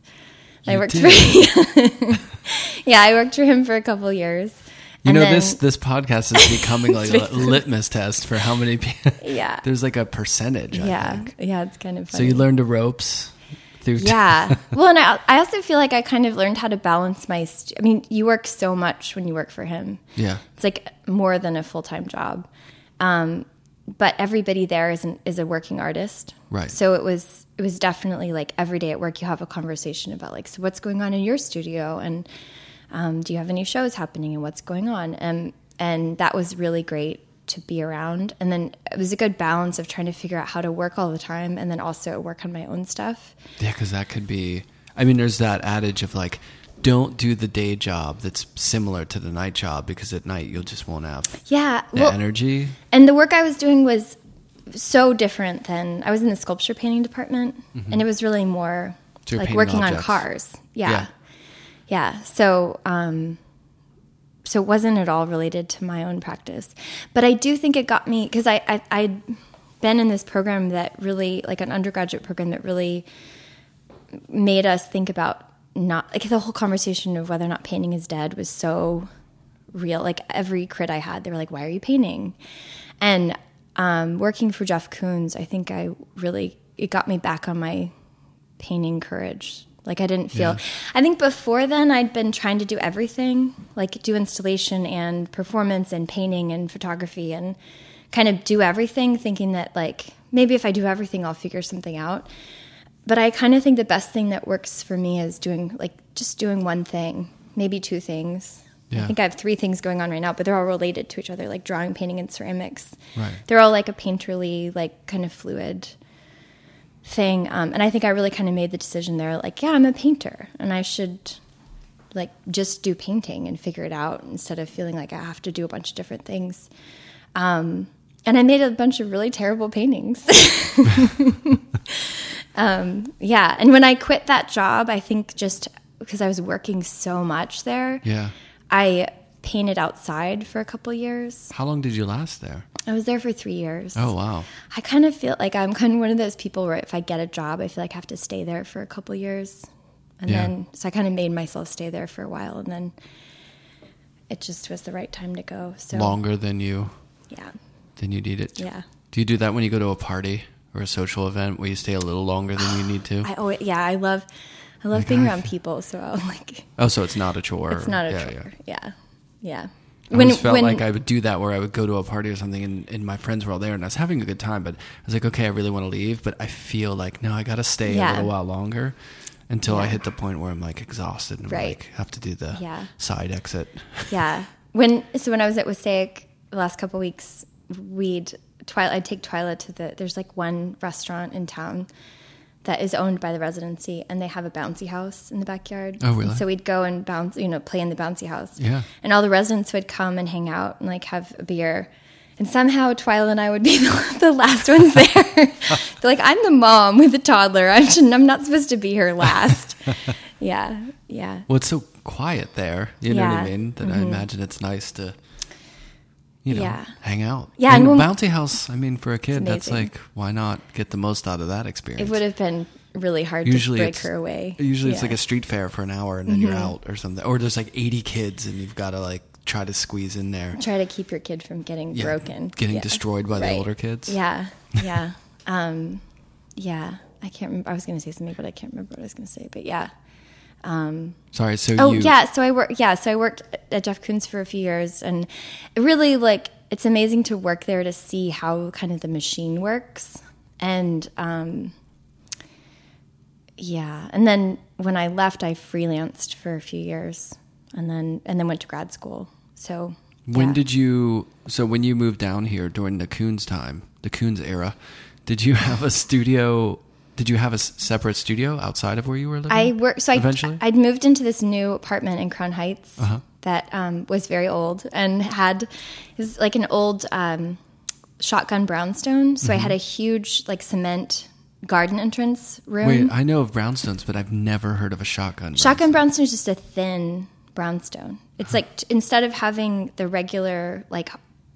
I worked did. for [LAUGHS] yeah, I worked for him for a couple of years. You And know then- this this podcast is becoming [LAUGHS] like a litmus test for how many people. [LAUGHS] Yeah. There's like a percentage. I yeah, think. yeah, it's kind of fun. So you learned the ropes. through. yeah. [LAUGHS] Well, and I, I also feel like I kind of learned how to balance my. I mean, you work so much when you work for him. yeah. It's like more than a full time job. Um, but everybody there is an, is a working artist, Right. So it was it was definitely like every day at work you have a conversation about like so what's going on in your studio and um, do you have any shows happening and what's going on and and that was really great to be around and then it was a good balance of trying to figure out how to work all the time and then also work on my own stuff. Yeah, because that could be. I mean, there's that adage of like, don't do the day job that's similar to the night job because at night you'll just won't have Yeah, the well, energy. And the work I was doing was so different than I was in the sculpture painting department, and it was really more. So like working on cars. Yeah. Yeah, yeah. So, um, so it wasn't at all related to my own practice, but I do think it got me because I, I I'd been in this program that really like an undergraduate program that really made us think about not like the whole conversation of whether or not painting is dead was so real. Like every crit I had, they were like, "Why are you painting?" And um, working for Jeff Koons, I think I really it got me back on my painting courage. Like I didn't feel. Yeah. I think before then I'd been trying to do everything, like do installation and performance and painting and photography and kind of do everything, thinking that like maybe if I do everything, I'll figure something out. But I kind of think the best thing that works for me is doing like just doing one thing, maybe two things. Yeah. I think I have three things going on right now, but they're all related to each other, like drawing, painting, and ceramics. Right. They're all like a painterly, like kind of fluid thing. Um, and I think I really kind of made the decision there, like, yeah, I'm a painter, and I should like just do painting and figure it out instead of feeling like I have to do a bunch of different things. Um, and I made a bunch of really terrible paintings. [LAUGHS] um, yeah, and when I quit that job, I think just because I was working so much there, Yeah. I painted outside for a couple years. How long did you last there? I was there for three years. Oh wow. I kind of feel like I'm kind of one of those people where if I get a job, I feel like I have to stay there for a couple years. And Yeah. then, so I kind of made myself stay there for a while. And then it just was the right time to go. So, Longer than you yeah. than you need it. Yeah. Do you do that when you go to a party or a social event where you stay a little longer than you need to? [GASPS] I always, yeah, I love, I love Like, being I around people. So I'll [LAUGHS] like, oh, so it's not a chore. it's not a yeah, chore. Yeah. Yeah. Yeah. I always felt like I would do that where I would go to a party or something and, and my friends were all there and I was having a good time, but I was like, okay, I really want to leave, but I feel like, no, I got to stay a little while longer until I hit the point where I'm like exhausted and Right. like, have to do the Yeah. side exit. [LAUGHS] Yeah. When so when I was at Wassaic the last couple weeks, we'd Twyla. I'd take Twyla to the. There's like one restaurant in town that is owned by the residency, and they have a bouncy house in the backyard. Oh, really? And so we'd go and bounce, you know, play in the bouncy house. Yeah. And all the residents would come and hang out and like have a beer. And somehow Twyla and I would be [LAUGHS] the, the last ones there. They're [LAUGHS] like, I'm the mom with the toddler. I shouldn't, I'm not supposed to be here last. [LAUGHS] yeah. Yeah. Well, it's so quiet there. You know what I. Mm-hmm. mean? That I imagine it's nice to, you know, Yeah. hang out. Yeah, And and when- bouncy house. I mean, for a kid, that's like, why not get the most out of that experience? It would have been really hard Usually to break her away. Usually it's Yeah. Mm-hmm. like a street fair for an hour and then you're out or something. Or there's like 80 kids and you've got to like try to squeeze in there. try to keep your kid from getting Yeah, broken, getting Yeah. destroyed by the older kids. Yeah, yeah, [LAUGHS] um, yeah. I can't remember. I was going to say something, but I can't remember what I was going to say. But yeah. Sorry, so Oh you. yeah. So I work. Yeah. So I worked at Jeff Koons for a few years, and it really like it's amazing to work there to see how kind of the machine works, and um, yeah. And then when I left, I freelanced for a few years, and then and then went to grad school. So When yeah. did you. So when you moved down here during the Koons time, the Koons era, did you [LAUGHS] have a studio? Did you have a separate studio outside of where you were living? I worked. So I, Eventually? I'd moved into this new apartment in Crown Heights Uh-huh. that um, was very old and had was like an old um, shotgun brownstone. So I Mm-hmm. had a huge like cement garden entrance room. Wait, I know of brownstones, but I've never heard of a shotgun. shotgun brownstone is just a thin brownstone. It's like t- instead of having the regular like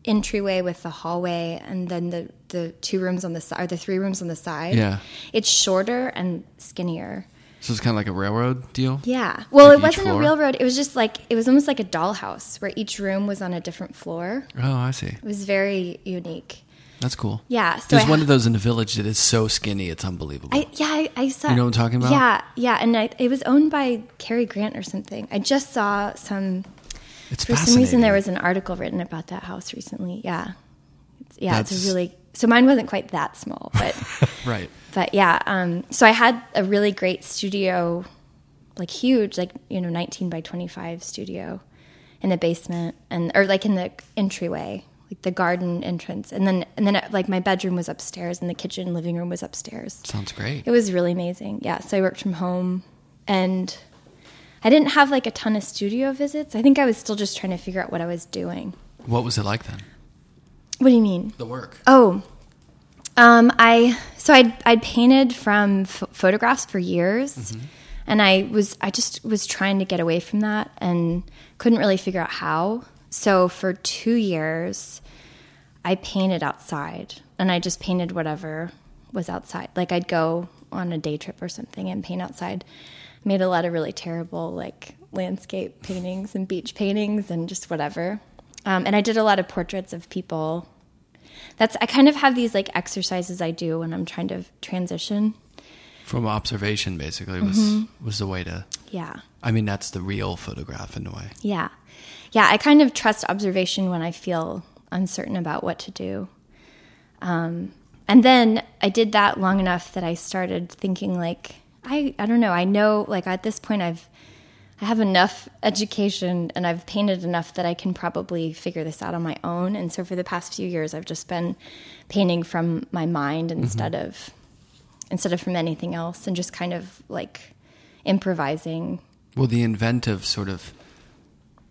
entryway with the hallway and then the the two rooms on the side or the three rooms on the side. Yeah. it's shorter and skinnier. So it's kind of like a railroad deal. Yeah. Well, Like it wasn't floor? a railroad. It was just like it was almost like a dollhouse where each room was on a different floor. Oh, I see. It was very unique. That's cool. Yeah, so There's I one of those in the village that is so skinny, it's unbelievable. I, yeah, I, I saw. You know what I'm talking about? Yeah, yeah, and I, it was owned by Cary Grant or something. I just saw some. It's For some reason, there was an article written about that house recently. Yeah, it's, yeah, it's a really. So mine wasn't quite that small, but [LAUGHS] right. but yeah. Um, so I had a really great studio, like huge, like you know, 19 by 25 studio, in the basement and or like in the entryway, like the garden entrance, and then and then like my bedroom was upstairs, and the kitchen living room was upstairs. Sounds great. It was really amazing. Yeah. So I worked from home and I didn't have like a ton of studio visits. I think I was still just trying to figure out what I was doing. What was it like then? What do you mean? The work. Oh, um, I so I'd I'd painted from ph photographs for years, and I was I just was trying to get away from that and couldn't really figure out how. So for two years, I painted outside, and I just painted whatever was outside. Like I'd go on a day trip or something and paint outside. Made a lot of really terrible like landscape paintings and beach paintings and just whatever. Um, and I did a lot of portraits of people that's I kind of have these like exercises I do when I'm trying to transition. From observation, basically, was Mm-hmm. was the way to. Yeah. I mean, that's the real photograph in a way. Yeah. Yeah, I kind of trust observation when I feel uncertain about what to do. Um, and then I did that long enough that I started thinking like I I don't know, I know like at this point I've I have enough education and I've painted enough that I can probably figure this out on my own. And so for the past few years I've just been painting from my mind instead of instead of from anything else and just kind of like improvising Well, the inventive sort of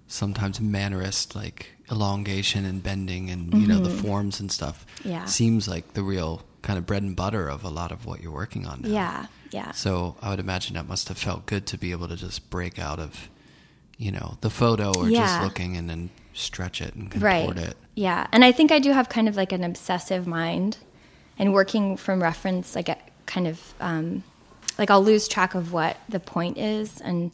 sometimes mannerist, like elongation and bending and, you know, the forms and stuff Mm-hmm. Yeah. seems like the real kind of bread and butter of a lot of what you're working on now. Yeah, yeah. So I would imagine that must have felt good to be able to just break out of, you know, the photo or just looking and then stretch it and contort right it. yeah and i think i do have kind of like an obsessive mind and working from reference like a kind of um, like i'll lose track of what the point is and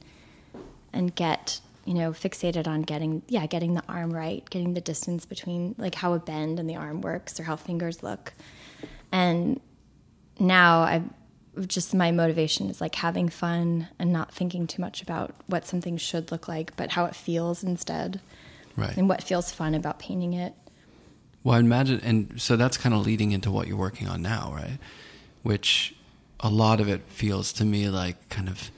and get you know fixated on getting yeah getting the arm right getting the distance between like how a bend in the arm works or how fingers look and now i just my motivation is like having fun and not thinking too much about what something should look like but how it feels instead Right. and what feels fun about painting it. Well, I imagine, and so that's kind of leading into what you're working on now, right? Which a lot of it feels to me like kind of,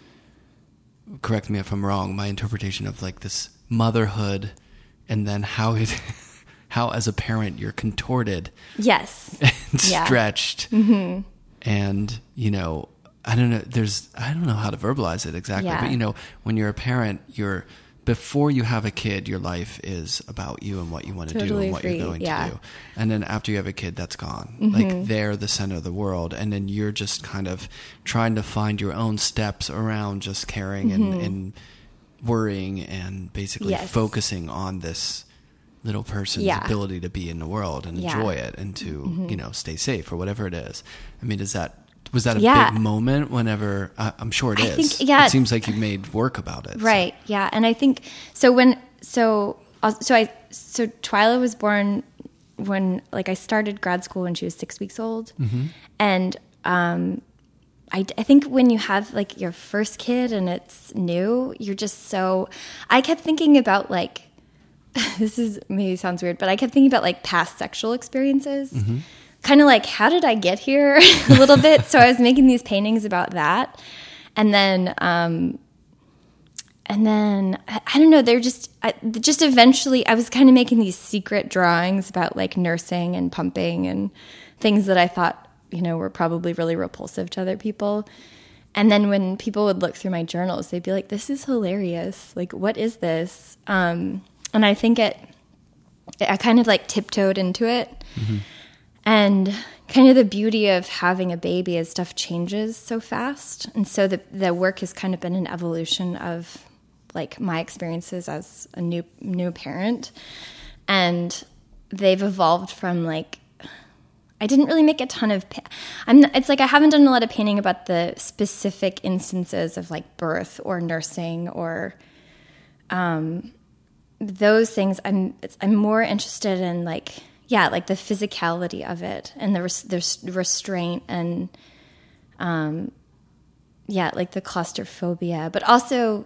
correct me if I'm wrong, my interpretation of like this motherhood and then how it, [LAUGHS] how as a parent you're contorted Yes. [LAUGHS] and Yeah. stretched. Mm-hmm. And, you know, I don't know, there's, I don't know how to verbalize it exactly, Yeah. but you know, when you're a parent, you're, before you have a kid, your life is about you and what you want to do Totally and what you're going yeah. to do. And then after you have a kid, that's gone. Mm-hmm. Like they're the center of the world. And then you're just kind of trying to find your own steps around just caring and, and worrying and basically Mm-hmm. Yes. focusing on this little person's Yeah. ability to be in the world and Yeah. Mm-hmm. enjoy it and to, you know, stay safe or whatever it is. I mean, is that, was that a Yeah. big moment whenever, I I'm sure it I is. think- yeah. It seems like you've made work about it. so- Right. Yeah. And I think so when so uh, so I so Twyla was born when like I started grad school when she was six weeks old, and um, I I think when you have like your first kid and it's new, you're just so. I kept thinking about like [LAUGHS] this is maybe sounds weird, but I kept thinking about like past sexual experiences. Kind of like, how did I get here [LAUGHS] a little bit? So I was making these paintings about that. And then, um, and then I, I don't know, they're just, I, just eventually, I was kind of making these secret drawings about like nursing and pumping and things that I thought, you know, were probably really repulsive to other people. And then when people would look through my journals, they'd be like, this is hilarious. Like, what is this? Um, and I think it, I kind of like tiptoed into it. And kind of the beauty of having a baby is stuff changes so fast. And so the, the work has kind of been an evolution of like my experiences as a new new parent. And they've evolved from like I didn't really make a ton of. Pa- I'm. It's like I haven't done a lot of painting about the specific instances of like birth or nursing or um, those things. I'm. It's, I'm more interested in like yeah, like the physicality of it and the res- there's restraint and um yeah, like the claustrophobia, but also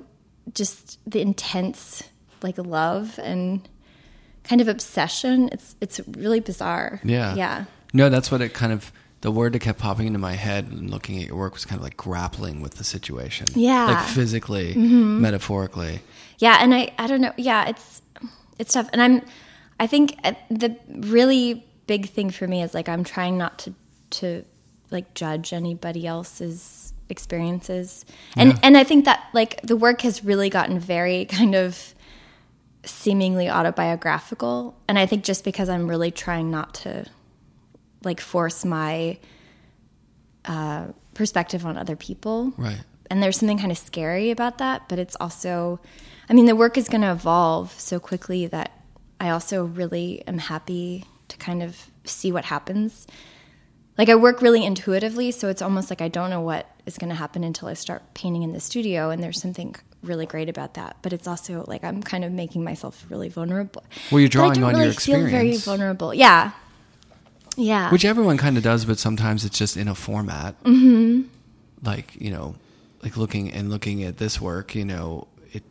just the intense like love and kind of obsession. It's it's really bizarre. Yeah. Yeah. No, that's what it kind of the word that kept popping into my head and looking at your work was kind of like grappling with the situation. Yeah. Like physically, metaphorically. Yeah, and I I don't know. Yeah, it's it's tough, and I'm I think uh, the really big thing for me is like I'm trying not to to like judge anybody else's experiences, and Yeah. and I think that like the work has really gotten very [LAUGHS] kind of seemingly autobiographical, and I think just because I'm really trying not to like force my uh, perspective on other people, Right. and there's something kind of scary about that but it's also i mean the work is going to evolve so quickly that i also really am happy to kind of see what happens. Like i work really intuitively so it's almost like i don't know what is going to happen until i start painting in the studio and there's something really great about that. But it's also like i'm kind of making myself really vulnerable. Well, you're drawing But I don't on your really feel very vulnerable. Yeah yeah Which everyone kind of does, but sometimes it's just in a format. Mm-hmm. Like, you know, like looking and looking at this work, you know, it,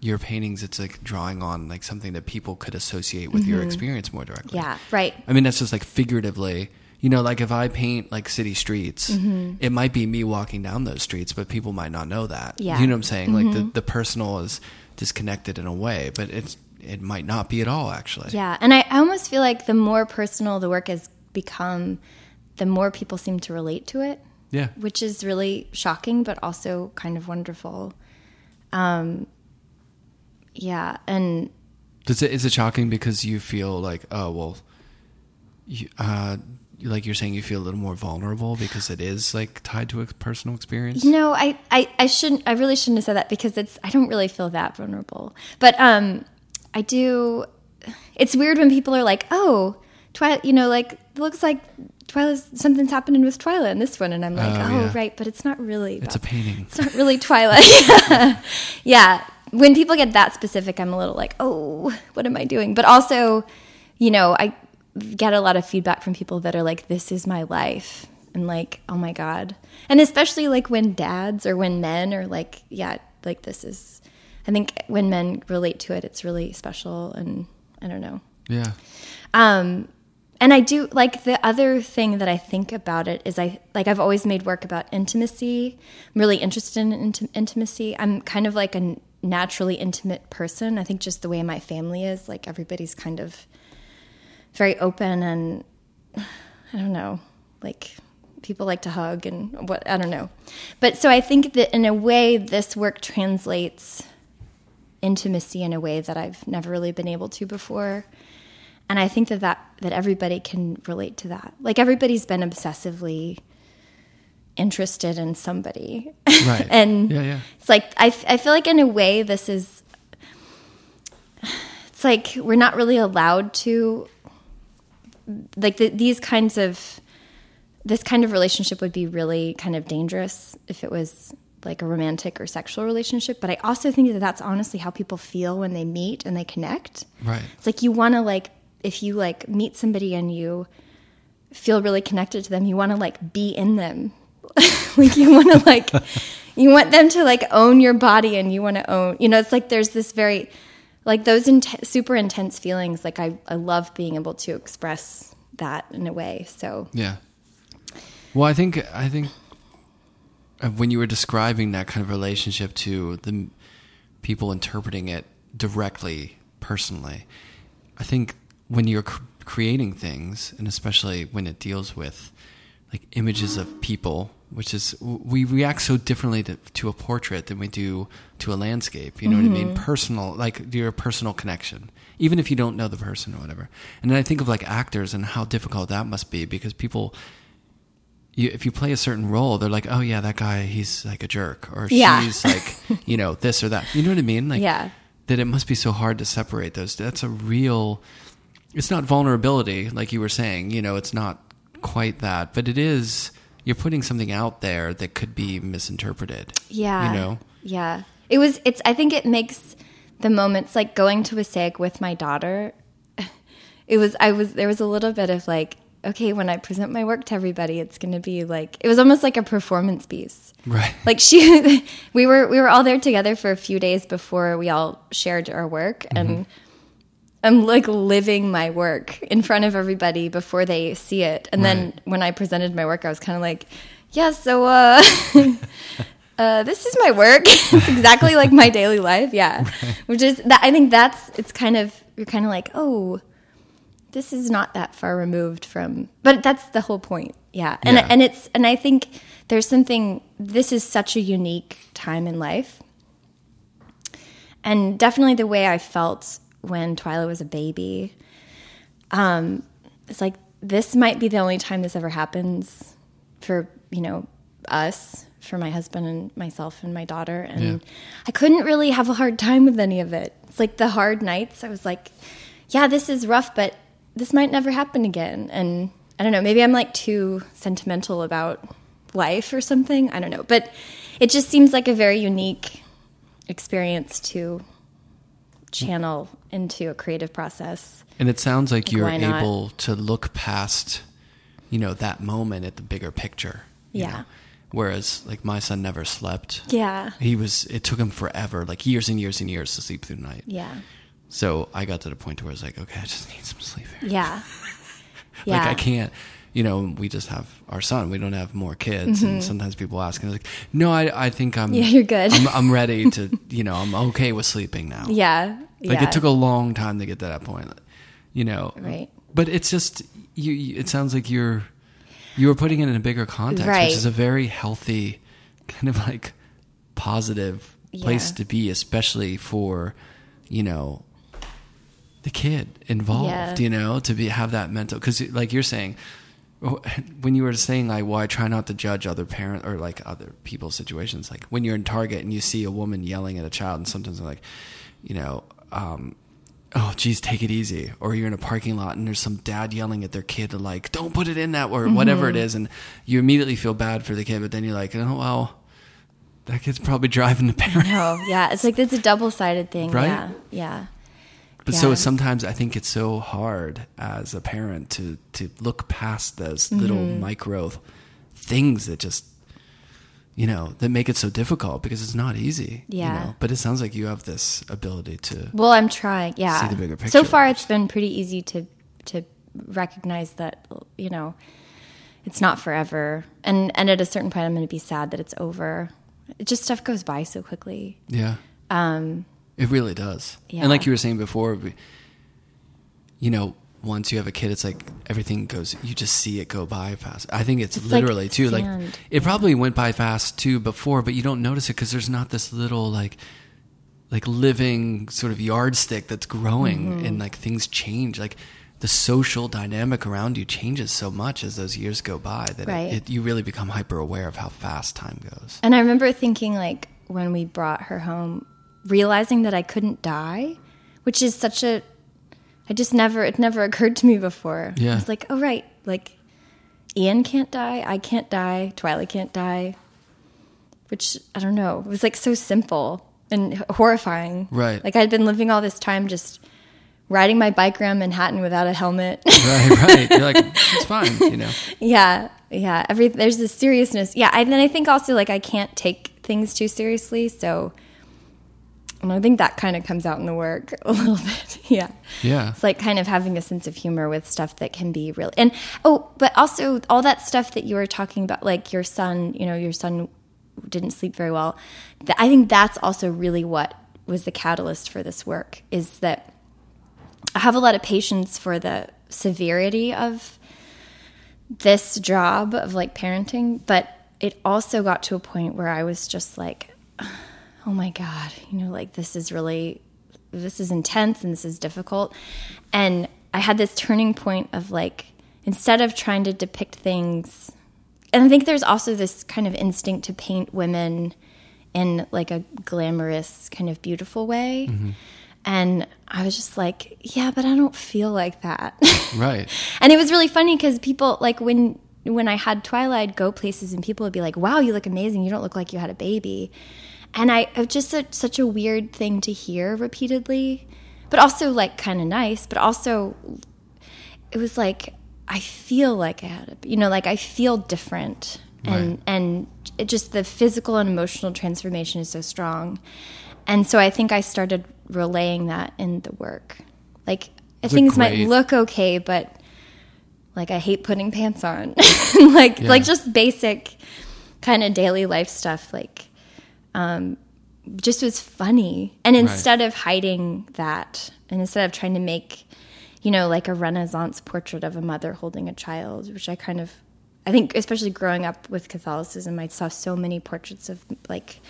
your paintings, it's like drawing on like something that people could associate with your experience more directly. Mm-hmm. yeah right I mean, that's just like figuratively. You know, like if I paint like city streets, Mm-hmm. it might be me walking down those streets, but people might not know that. Yeah. Mm-hmm. You know what I'm saying? Like the, the personal is disconnected in a way, but it's it might not be at all actually. Yeah, and I, I almost feel like the more personal the work has become, the more people seem to relate to it, Yeah. which is really shocking, but also kind of wonderful. Um, yeah, and Does it is it shocking because you feel like oh well, you, uh, like you're saying you feel a little more vulnerable because it is like tied to a personal experience. no, I, I, I shouldn't. I really shouldn't have said that because it's. I don't really feel that vulnerable, but um, I do. It's weird when people are like, "Oh, Twyla," you know, like looks like Twyla. Something's happening with Twyla in this one, and I'm like, Oh, "Oh, yeah. right," but it's not really. It's a painting. It's not really [LAUGHS] Twyla. [LAUGHS] yeah. When people get that specific, I'm a little like, oh, what am I doing? But also, you know, I get a lot of feedback from people that are like, this is my life. And like, oh my God. And especially like when dads or when men are like, yeah, like this is, I think when men relate to it, it's really special. And I don't know. Yeah. Um, and I do like the other thing that I think about it is I like I've always made work about intimacy. I'm really interested in inti- intimacy. I'm kind of like a naturally intimate person. I think just the way my family is, like everybody's kind of very open and I don't know, like people like to hug and what I don't know. But so I think that in a way this work translates intimacy in a way that I've never really been able to before and I think that, that that everybody can relate to that. Like everybody's been obsessively interested in somebody, Right. [LAUGHS] and Yeah, yeah. it's like I, I feel like in a way this is. It's like we're not really allowed to. Like the, these kinds of, this kind of relationship would be really kind of dangerous if it was like a romantic or sexual relationship. But I also think that that's honestly how people feel when they meet and they connect. Right. It's like you want to like if you like meet somebody and you feel really connected to them, you want to like be in them. [LAUGHS] like you want to like [LAUGHS] you want them to like own your body and you want to own, you know, it's like there's this very like those int- super intense feelings like I I love being able to express that in a way. So Yeah. Well, I think I think Uh, when you were describing that kind of relationship to the people interpreting it directly, personally, I think when you're cr- creating things, and especially when it deals with like images of people, which is we react so differently to, to a portrait than we do to a landscape. You know what I mean? Mm-hmm. Personal, like your personal connection, even if you don't know the person or whatever. And then I think of like actors and how difficult that must be because people. You, if you play a certain role, they're like, "Oh yeah, that guy, he's like a jerk," or Yeah. "She's like, [LAUGHS] you know, this or that." You know what I mean? Like, Yeah. that it must be so hard to separate those. That's a real. It's not vulnerability, like you were saying. You know, it's not quite that, but it is. You're putting something out there that could be misinterpreted. Yeah. You know. Yeah. It was it's I think it makes the moments like going to Wassaic with my daughter [LAUGHS] it was I was there was a little bit of like okay when I present my work to everybody it's going to be like it was almost like a performance piece. Right. [LAUGHS] Like she [LAUGHS] we were we were all there together for a few days before we all shared our work and I'm like living my work in front of everybody before they see it. And then when I presented my work I was kind of like yeah so uh [LAUGHS] uh, this is my work. it's exactly like my daily life. Yeah. Which is that I think that's it's kind of you're kind of like, "Oh, this is not that far removed from." But that's the whole point. Yeah. And Yeah. and it's and I think there's something this is such a unique time in life. And definitely the way I felt when Twyla was a baby. Um it's like this might be the only time this ever happens for, you know, us, for my husband and myself and my daughter. And Yeah. I couldn't really have a hard time with any of it. It's like the hard nights. I was like, yeah, this is rough, but this might never happen again. And I don't know, maybe I'm like too sentimental about life or something. I don't know. But it just seems like a very unique experience to channel into a creative process. And it sounds like you're able to look past, you know, that moment at the bigger picture. Yeah. know? Whereas, like, my son never slept. Yeah. He was, it took him forever, like years and years and years to sleep through the night. Yeah. So I got to the point where I was like, okay, I just need some sleep here. Yeah. [LAUGHS] Yeah. Like, I can't, you know, we just have our son. We don't have more kids. And sometimes people ask, and like, no, I, I think I'm, Mm-hmm. Yeah, you're good. I'm, I'm [LAUGHS] ready to, you know, I'm okay with sleeping now. Yeah. Like yeah. it took a long time to get to that point, you know. Right. But it's just you. you it sounds like you're you were putting it in a bigger context, Right. which is a very healthy, kind of like positive place Yeah. to be, especially for you know the kid involved. Yeah. You know, to be have that mental because like you're saying. When you were saying like, "Well, I try not to judge other parent or like other people's situations," like when you're in Target and you see a woman yelling at a child, and sometimes they're like, you know, um, oh, geez, take it easy. Or you're in a parking lot and there's some dad yelling at their kid, like, don't put it in that, or whatever Mm-hmm. it is. And you immediately feel bad for the kid, but then you're like, oh, well, that kid's probably [LAUGHS] driving the parent. No, yeah. It's like it's a double sided thing. Right? Yeah. Yeah. But so sometimes I think it's so hard as a parent to, to look past those little Mm-hmm. micro things that just, you know, that make it so difficult because it's not easy. you Yeah. know? But it sounds like you have this ability to. Well, I'm trying. Yeah. See the bigger picture. So far, it's been pretty easy to to recognize that you know it's not forever, and and at a certain point, I'm going to be sad that it's over. It just stuff goes by so quickly. Yeah. Um, it really does. yeah. And like you were saying before, we, you know, once you have a kid, it's like everything goes, you just see it go by fast. I think it's, It's like literally too, like sand. it probably went by fast too before, but you don't notice it because there's not this little like, like living sort of yardstick that's growing Mm-hmm. and like things change. Like the social dynamic around you changes so much as those years go by that Right. it, it, you really become hyper aware of how fast time goes. And I remember thinking, like, when we brought her home, realizing that I couldn't die, which is such a. I just never, it never occurred to me before. Yeah. I was like, oh, right. Like, Ian can't die. I can't die. Twyla can't die. Which, I don't know. It was like so simple and horrifying. Right. Like, I'd been living all this time just riding my bike around Manhattan without a helmet. right, right. You're like, it's fine, you know. [LAUGHS] Yeah, yeah. Every there's this seriousness. Yeah, and then I think also like I can't take things too seriously, so and I think that kind of comes out in the work a [LAUGHS] little bit. Yeah, Yeah. it's like kind of having a sense of humor with stuff that can be really and oh, but also all that stuff that you were talking about, like your son. You know, your son didn't sleep very well. I think that's also really what was the catalyst for this work. Is that I have a lot of patience for the severity of this job of like parenting, but it also got to a point where I was just like, oh my God, you know, like this is really, this is intense and this is difficult. And I had this turning point of like, instead of trying to depict things, and I think there's also this kind of instinct to paint women in like a glamorous, kind of beautiful way. Mm-hmm. And I was just like, yeah, but I don't feel like that. [LAUGHS] Right. and it was really funny because people like when when I had Twyla I'd go places and people would be like, "Wow, you look amazing. You don't look like you had a baby." And I just a, such a weird thing to hear repeatedly, but also like kind of nice, but also it was like I feel like I had it, you know, like I feel different, and Right. and it just the physical and emotional transformation is so strong, and so I think I started relaying that in the work. Like a things might look okay, but like I hate putting pants on, [LAUGHS] like Yeah. like just basic kind of daily life stuff, like um, just was funny. And instead of hiding that, and instead of trying to make, you know, like a Renaissance portrait of a mother holding a child, which I kind of, I think, especially growing up with Catholicism, I saw so many portraits of like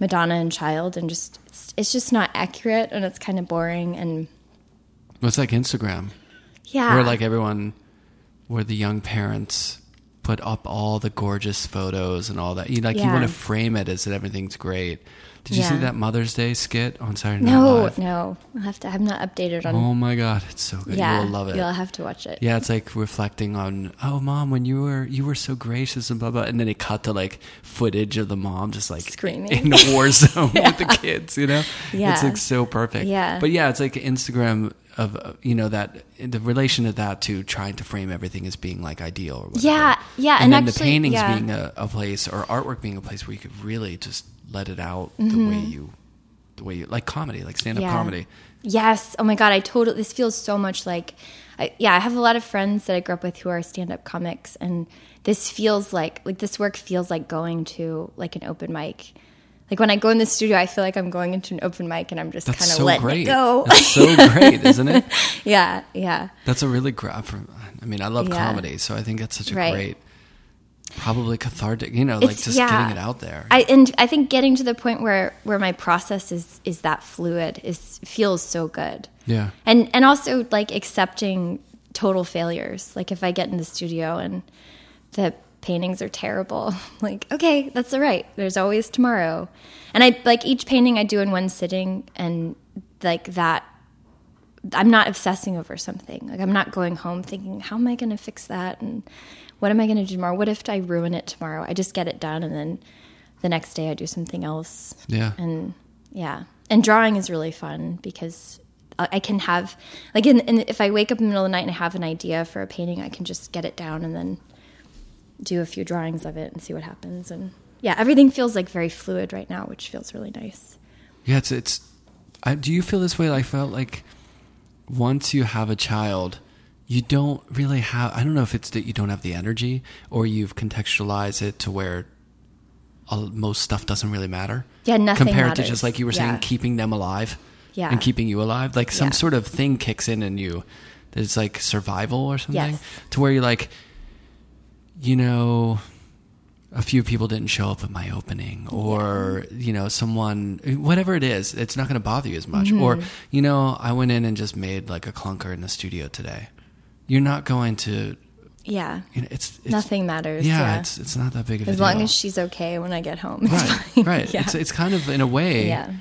Madonna and child, and just it's, it's just not accurate, and it's kind of boring, and It's like Instagram, yeah, where like everyone, where the young parents put up all the gorgeous photos and all that. You like you want to frame it as that everything's great. Did you see that Mother's Day skit on Saturday Night no, Live? no, no, I'll have to. I'm not updated on. Oh my god, it's so good. yeah, you will love it. You'll have to watch it. Yeah, it's like reflecting on, oh, mom, when you were you were so gracious and blah blah, and then it cut to like footage of the mom just like Screaming. in a war zone [LAUGHS] with the kids. You know, Yeah. it's like so perfect. Yeah. but yeah, it's like Instagram of uh, you know that the relation of that to trying to frame everything as being like ideal or whatever. Yeah, yeah, and, and then the paintings yeah. being a, a place or artwork being a place where you could really just let it out Mm-hmm. the way you, the way you like comedy, like stand up comedy. Yes. Oh my god, I totally. This feels so much like. I, yeah, I have a lot of friends that I grew up with who are stand-up comics, and this feels like like this work feels like going to like an open mic. Like when I go in the studio, I feel like I'm going into an open mic, and I'm just kind of so letting great. it go. That's so [LAUGHS] great, isn't it? [LAUGHS] yeah, yeah, That's a really great. I mean, I love Yeah. comedy, so I think that's such a Right. great, probably cathartic. You know, like just yeah. getting it out there. I and I think getting to the point where where my process is is that fluid is feels so good. yeah, and and also like accepting total failures like if i get in the studio and the paintings are terrible. [LAUGHS] Like okay that's all right. There's always tomorrow. And i like each painting i do in one sitting and like that i'm not obsessing over something. Like i'm not going home thinking how am i going to fix that? And what am i going to do tomorrow? What if i ruin it tomorrow? I just get it done and then the next day i do something else. Yeah, and yeah. And drawing is really fun because I I can have like in, in if I wake up in the middle of the night and I have an idea for a painting, I can just get it down and then do a few drawings of it and see what happens. And yeah, everything feels like very fluid right now, which feels really nice. yeah. It's it's. I, do you feel this way? I felt like once you have a child, you don't really have. I don't know if it's that you don't have the energy or you've contextualized it to where all, most stuff doesn't really matter. Yeah, nothing compared to just like you were saying, Yeah. keeping them alive. Yeah. and keeping you alive. Like some Yeah. sort of thing kicks in in you. It's like survival or something. Yes. To where you're like, you know, a few people didn't show up at my opening, or you know, someone, whatever it is, it's not going to bother you as much. Mm-hmm. Or you know, I went in and just made like a clunker in the studio today. You're not going to. Yeah, You know, it's, it's nothing matters. Yeah, Yeah, it's it's not that big of a as long as she's okay when I get home, it's right, fine. right. [LAUGHS] Yeah. It's it's kind of in a way, yeah.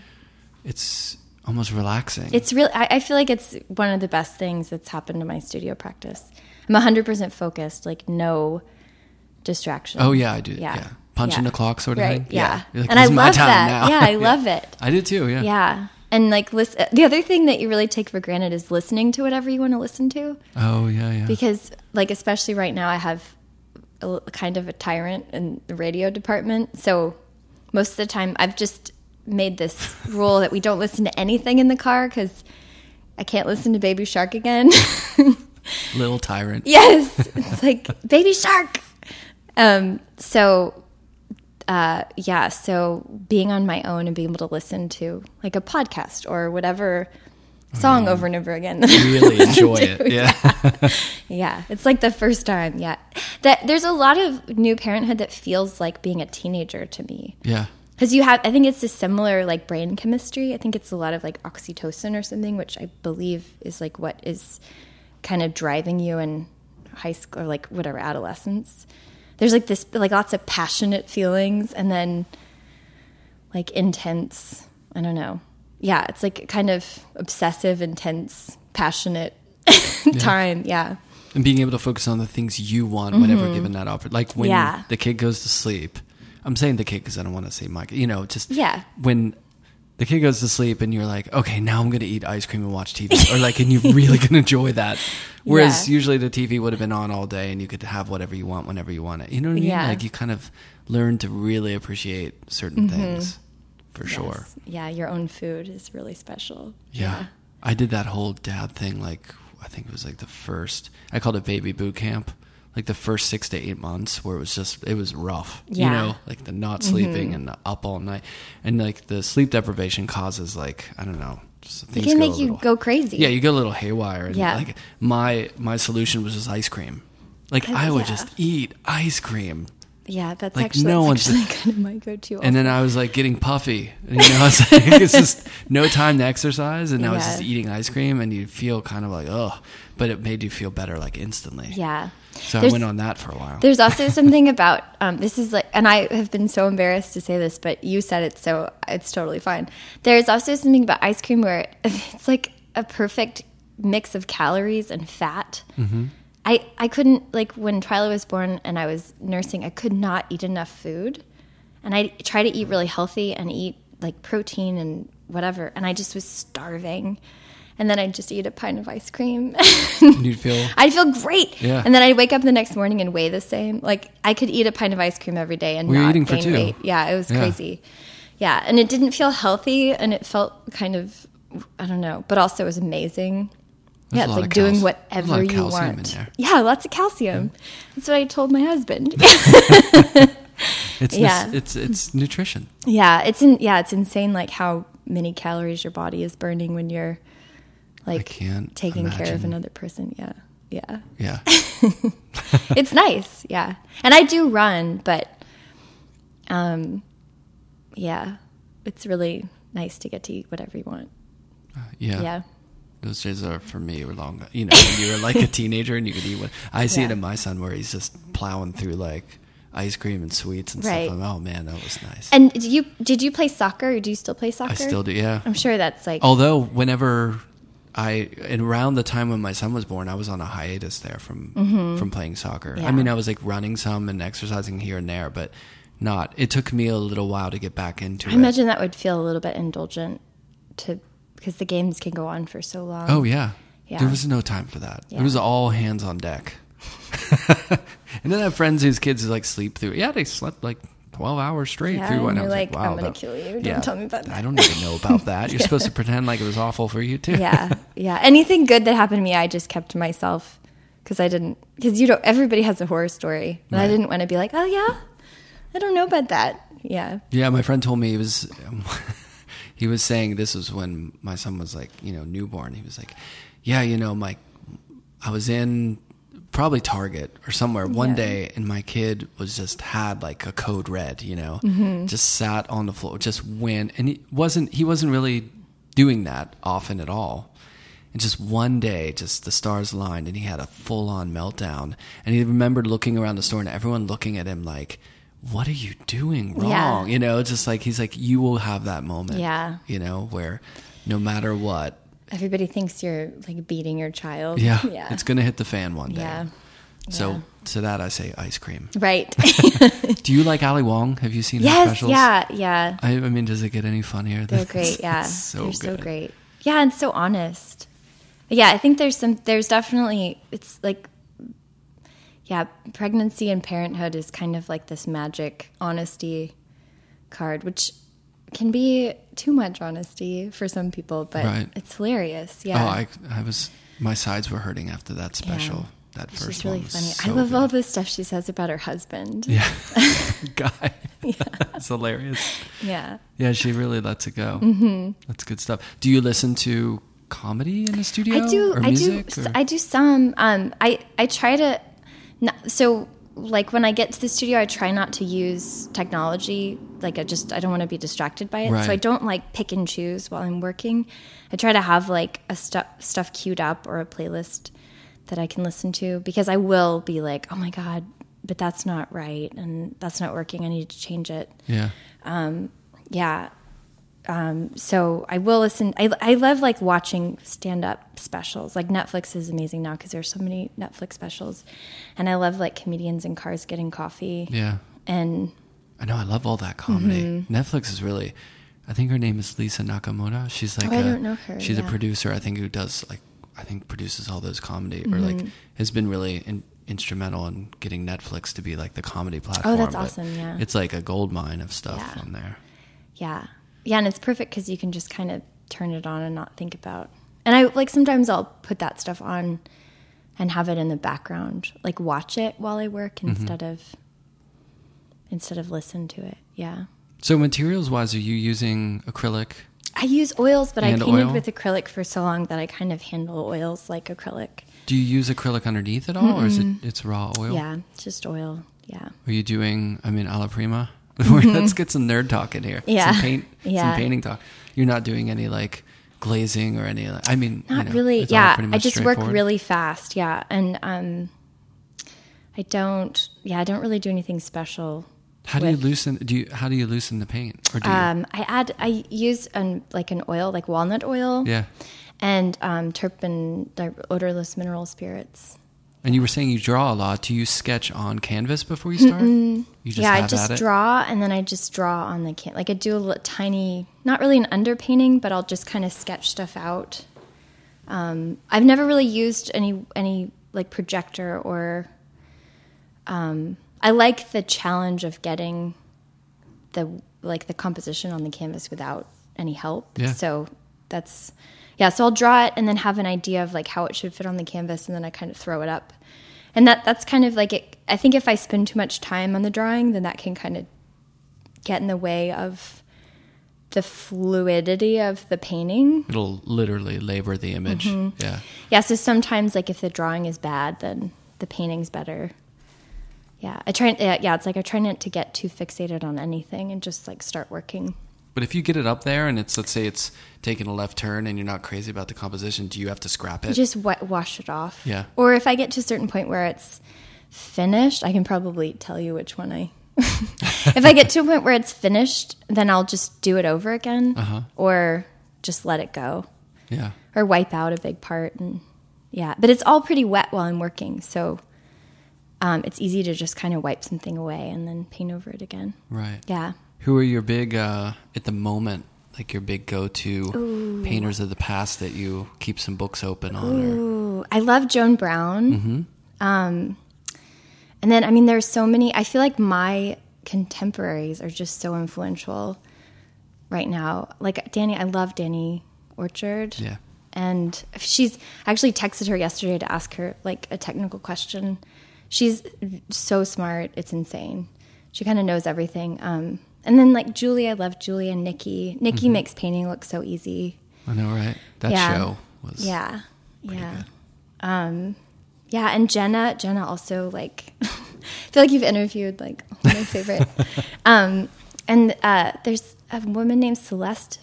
it's almost relaxing. It's really, I, I feel like it's one of the best things that's happened to my studio practice. I'm 100% focused, like no distraction. Oh yeah, I do. Yeah, punching Yeah. the clock sort of right. thing. Yeah, You're like, and I "This my love that. now." Yeah, I [LAUGHS] love it. I do too. Yeah. Yeah, and like listen. The other thing that you really take for granted is listening to whatever you want to listen to, Oh yeah, yeah. because like especially right now, I have a, kind of a tyrant in the radio department. So most of the time, I've just made this [LAUGHS] rule that we don't listen to anything in the car because I can't listen to Baby Shark again. [LAUGHS] Little tyrant. Yes, it's like baby shark. Um, so, uh, yeah, so being on my own and being able to listen to like a podcast or whatever song over and over again. Really [LAUGHS] enjoy it. Yeah. [LAUGHS] yeah, it's like the first time. Yeah, that there's a lot of new parenthood that feels like being a teenager to me yeah. because you have. I think it's a similar like brain chemistry. I think it's a lot of like oxytocin or something, which I believe is like what is kind of driving you in high school or like whatever adolescence. There's like this like lots of passionate feelings and then like intense. I don't know. Yeah, it's like kind of obsessive, intense, passionate [LAUGHS] time. Yeah. And being able to focus on the things you want whenever mm-hmm. given that offer. Like when. Yeah. the kid goes to sleep. I'm saying the kid because I don't want to say Mike. You know, just Yeah. when the kid goes to sleep and you're like, okay, now I'm going to eat ice cream and watch TV. or like, and you're [LAUGHS] really going to enjoy that. Whereas Yeah. usually the TV would have been on all day and you could have whatever you want whenever you want it. You know what I mean? Yeah. Like you kind of learn to really appreciate certain Mm-hmm. things for sure. Yeah, your own food is really special. Yeah. I did that whole dad thing like I think it was like the first I called it baby boot camp. Like the first six to eight months where it was just it was rough. You Yeah. Mm-hmm. know, like the not sleeping and the up all night. And like the sleep deprivation causes like, I don't know, just It can make you little- go crazy. Yeah, you get a little haywire. And Yeah. like my my solution was just ice cream. Like I would yeah. just eat ice cream. Yeah, that's Like, actually, no that's one's- actually [LAUGHS] kind of my go-to. And then I was like getting puffy. And, you know, [LAUGHS] it's like it's just no time to exercise, and I was just eating ice cream, and you feel kind of like oh, but it made you feel better like instantly. yeah. So I There's- went on that for a while. There's also [LAUGHS] something about um, this is like, and I have been so embarrassed to say this, but you said it, so it's totally fine. There's also something about ice cream where [LAUGHS] it's like a perfect mix of calories and fat. Mm-hmm. I I couldn't like when Twyla was born and I was nursing, I could not eat enough food, and I try to eat really healthy and eat like protein and whatever, and I just was starving. And then I'd just eat a pint of ice cream. [LAUGHS] And you'd feel I'd feel great. Yeah. And then I'd wake up the next morning and weigh the same. Like I could eat a pint of ice cream every day and you're not eating gain weight. Yeah, it was Yeah. crazy. Yeah, and it didn't feel healthy, and it felt kind of I don't know, but also it was amazing. There's yeah, it's like doing calci- there's a whatever you want. Yeah, lots of calcium. That's what I told my husband. [LAUGHS] [LAUGHS] it's Yeah. it's it's nutrition. yeah, it's in yeah, it's insane like how many calories your body is burning when you're like taking care of another person. Yeah. Yeah. Yeah, [LAUGHS] it's nice, yeah. And I do run, but um yeah, it's really nice to get to eat whatever you want. yeah. Yeah. Those days are for me were long. You know, when you were like a [LAUGHS] teenager and you could eat what I see it in my son where he's just plowing through like ice cream and sweets and Right. stuff. I'm, oh man, that was nice. And did you did you play soccer or do you still play soccer? I still do. Yeah. I'm sure that's like Although whenever I around the time when my son was born, I was on a hiatus there from mm-hmm. from playing soccer. Yeah. I mean, I was like running some and exercising here and there, but not. It took me a little while to get back into I it. imagine that would feel a little bit indulgent to because the games can go on for so long. Oh yeah. Yeah. There was no time for that. Yeah. It was all hands on deck. [LAUGHS] and then I have friends whose kids like sleep through. Yeah, they slept like twelve hours straight Yeah, through. and And I was like, like, "Wow, I'm going to kill you. Don't tell me about that." I don't even know about that. [LAUGHS] You're supposed to pretend like it was awful for you too. yeah, yeah. Anything good that happened to me, I just kept to myself because I didn't. Because you know, everybody has a horror story, and I didn't want to be like, oh yeah, I don't know about that. Yeah, Yeah, my friend told me he was [LAUGHS] he was saying this was when my son was like, you know, newborn. He was like, "Yeah, you know, my I was in probably Target or somewhere one Yeah. day and my kid was just had like a code red, you know. Mm-hmm. Just sat on the floor, just went and he wasn't he wasn't really doing that often at all. And just one day, just the stars aligned, and he had a full on meltdown. And he remembered looking around the store and everyone looking at him like, What are you doing wrong? Yeah. You know, just like he's like, You will have that moment. Yeah. You know, where no matter what, everybody thinks you're like beating your child. yeah, [LAUGHS] yeah, it's going to hit the fan one day. yeah. So Yeah. to that, I say ice cream. Right. [LAUGHS] [LAUGHS] Do you like Ali Wong? Have you seen her yes. specials? Yeah. Yeah. I, I mean, does it get any funnier? They're great. Yeah. So They're so great. Yeah, and so honest. Yeah, I think there's some. There's definitely. It's like. Yeah, pregnancy and parenthood is kind of like this magic honesty card, which can be too much honesty for some people, but Right. it's hilarious. Yeah. Oh, I, I was, my sides were hurting after that special. That first She's really one funny. so I love good. all the stuff she says about her husband. Yeah, [LAUGHS] [LAUGHS] guy. [LAUGHS] it's hilarious. Yeah. Yeah, she really lets it go. Mm-hmm. That's good stuff. Do you listen to comedy in the studio? I do. I do. or- I do some. Um, I I try to. Not, so like when I get to the studio, I try not to use technology. Like I just I don't want to be distracted by it. Right. So I don't like pick and choose while I'm working. I try to have like a stuff stuff queued up or a playlist that I can listen to because I will be like, oh my god, but that's not right and that's not working. I need to change it yeah. Um, yeah um, so i will listen I, I love like watching stand-up specials like netflix is amazing now because there's so many netflix specials and i love like comedians in cars getting coffee Yeah. and I know. I love all that comedy. Mm-hmm. Netflix is really. I think her name is Lisa Nakamura. She's like Oh, I a- don't know her, She's a producer. I think who does like I think produces all those comedy or Mm-hmm. like has been really in, instrumental in getting Netflix to be like the comedy platform. Oh, that's awesome, yeah. it's like a gold mine of stuff Yeah. on there. Yeah. Yeah, and it's perfect because you can just kind of turn it on and not think about. And I like sometimes I'll put that stuff on and have it in the background, like watch it while I work Mm-hmm. instead of instead of listen to it. Yeah. So materials wise, are you using acrylic? I use oils, but I painted oil? with acrylic for so long that I kind of handle oils like acrylic. Do you use acrylic underneath at all, or is it it's raw oil? Yeah, it's just oil. Yeah. Are you doing? I mean, alla prima. [LAUGHS] Let's get some nerd talk in here. Mm-hmm. Yeah. Some paint. Yeah. Some painting talk. You're not doing any like glazing or any. I mean, you Not know, really. Yeah, I just work really fast. Yeah, and um, I don't. Yeah, I don't really do anything special. How do you loosen? Do you? How do you loosen the paint? Or do you? Um, I add. I use an like an oil, like walnut oil. yeah. And um, terpen, the odorless mineral spirits. And you were saying you draw a lot. Do you sketch on canvas before you start? You just yeah, I just draw, and then I just draw on the can. Like I do a little, tiny, not really an underpainting, but I'll just kind of sketch stuff out. Um, I've never really used any any like projector or. Um, I like the challenge of getting the like the composition on the canvas without any help. Yeah. So that's yeah. So I'll draw it and then have an idea of like how it should fit on the canvas, and then I kind of throw it up. And that that's kind of like it. I think if I spend too much time on the drawing, then that can kind of get in the way of the fluidity of the painting. It'll literally labor the image. Mm-hmm. Yeah. Yeah, so sometimes like if the drawing is bad, then the painting's better. Yeah, I try. Yeah, yeah, it's like I try not to get too fixated on anything and just like start working. But if you get it up there and it's let's say it's taking a left turn and you're not crazy about the composition, do you have to scrap it? Just wa- wash it off. Yeah. Or if I get to a certain point where it's finished, I can probably tell you which one I. [LAUGHS] if I get to a point where it's finished, then I'll just do it over again, Uh-huh. or just let it go, yeah. or wipe out a big part, and yeah. But it's all pretty wet while I'm working, so um, it's easy to just kind of wipe something away and then paint over it again. Right. Yeah. Who are your big uh at the moment, like your big go to painters of the past that you keep some books open on or Ooh, I love Joan Brown. Um, and then, I mean, there's so many. I feel like my contemporaries are just so influential right now. Like Danny, I love Danny Orchard. Yeah. And she's I actually texted her yesterday to ask her like a technical question. She's so smart; it's insane. She kind of knows everything. Um, and then like Julie, I love Julie and Nikki. Nikki makes painting look so easy. I know, right? That Yeah. show was Yeah. Yeah. good. Um yeah, and Jenna, Jenna also like [LAUGHS] I feel like you've interviewed like my [LAUGHS] favorite. um and uh there's a woman named Celeste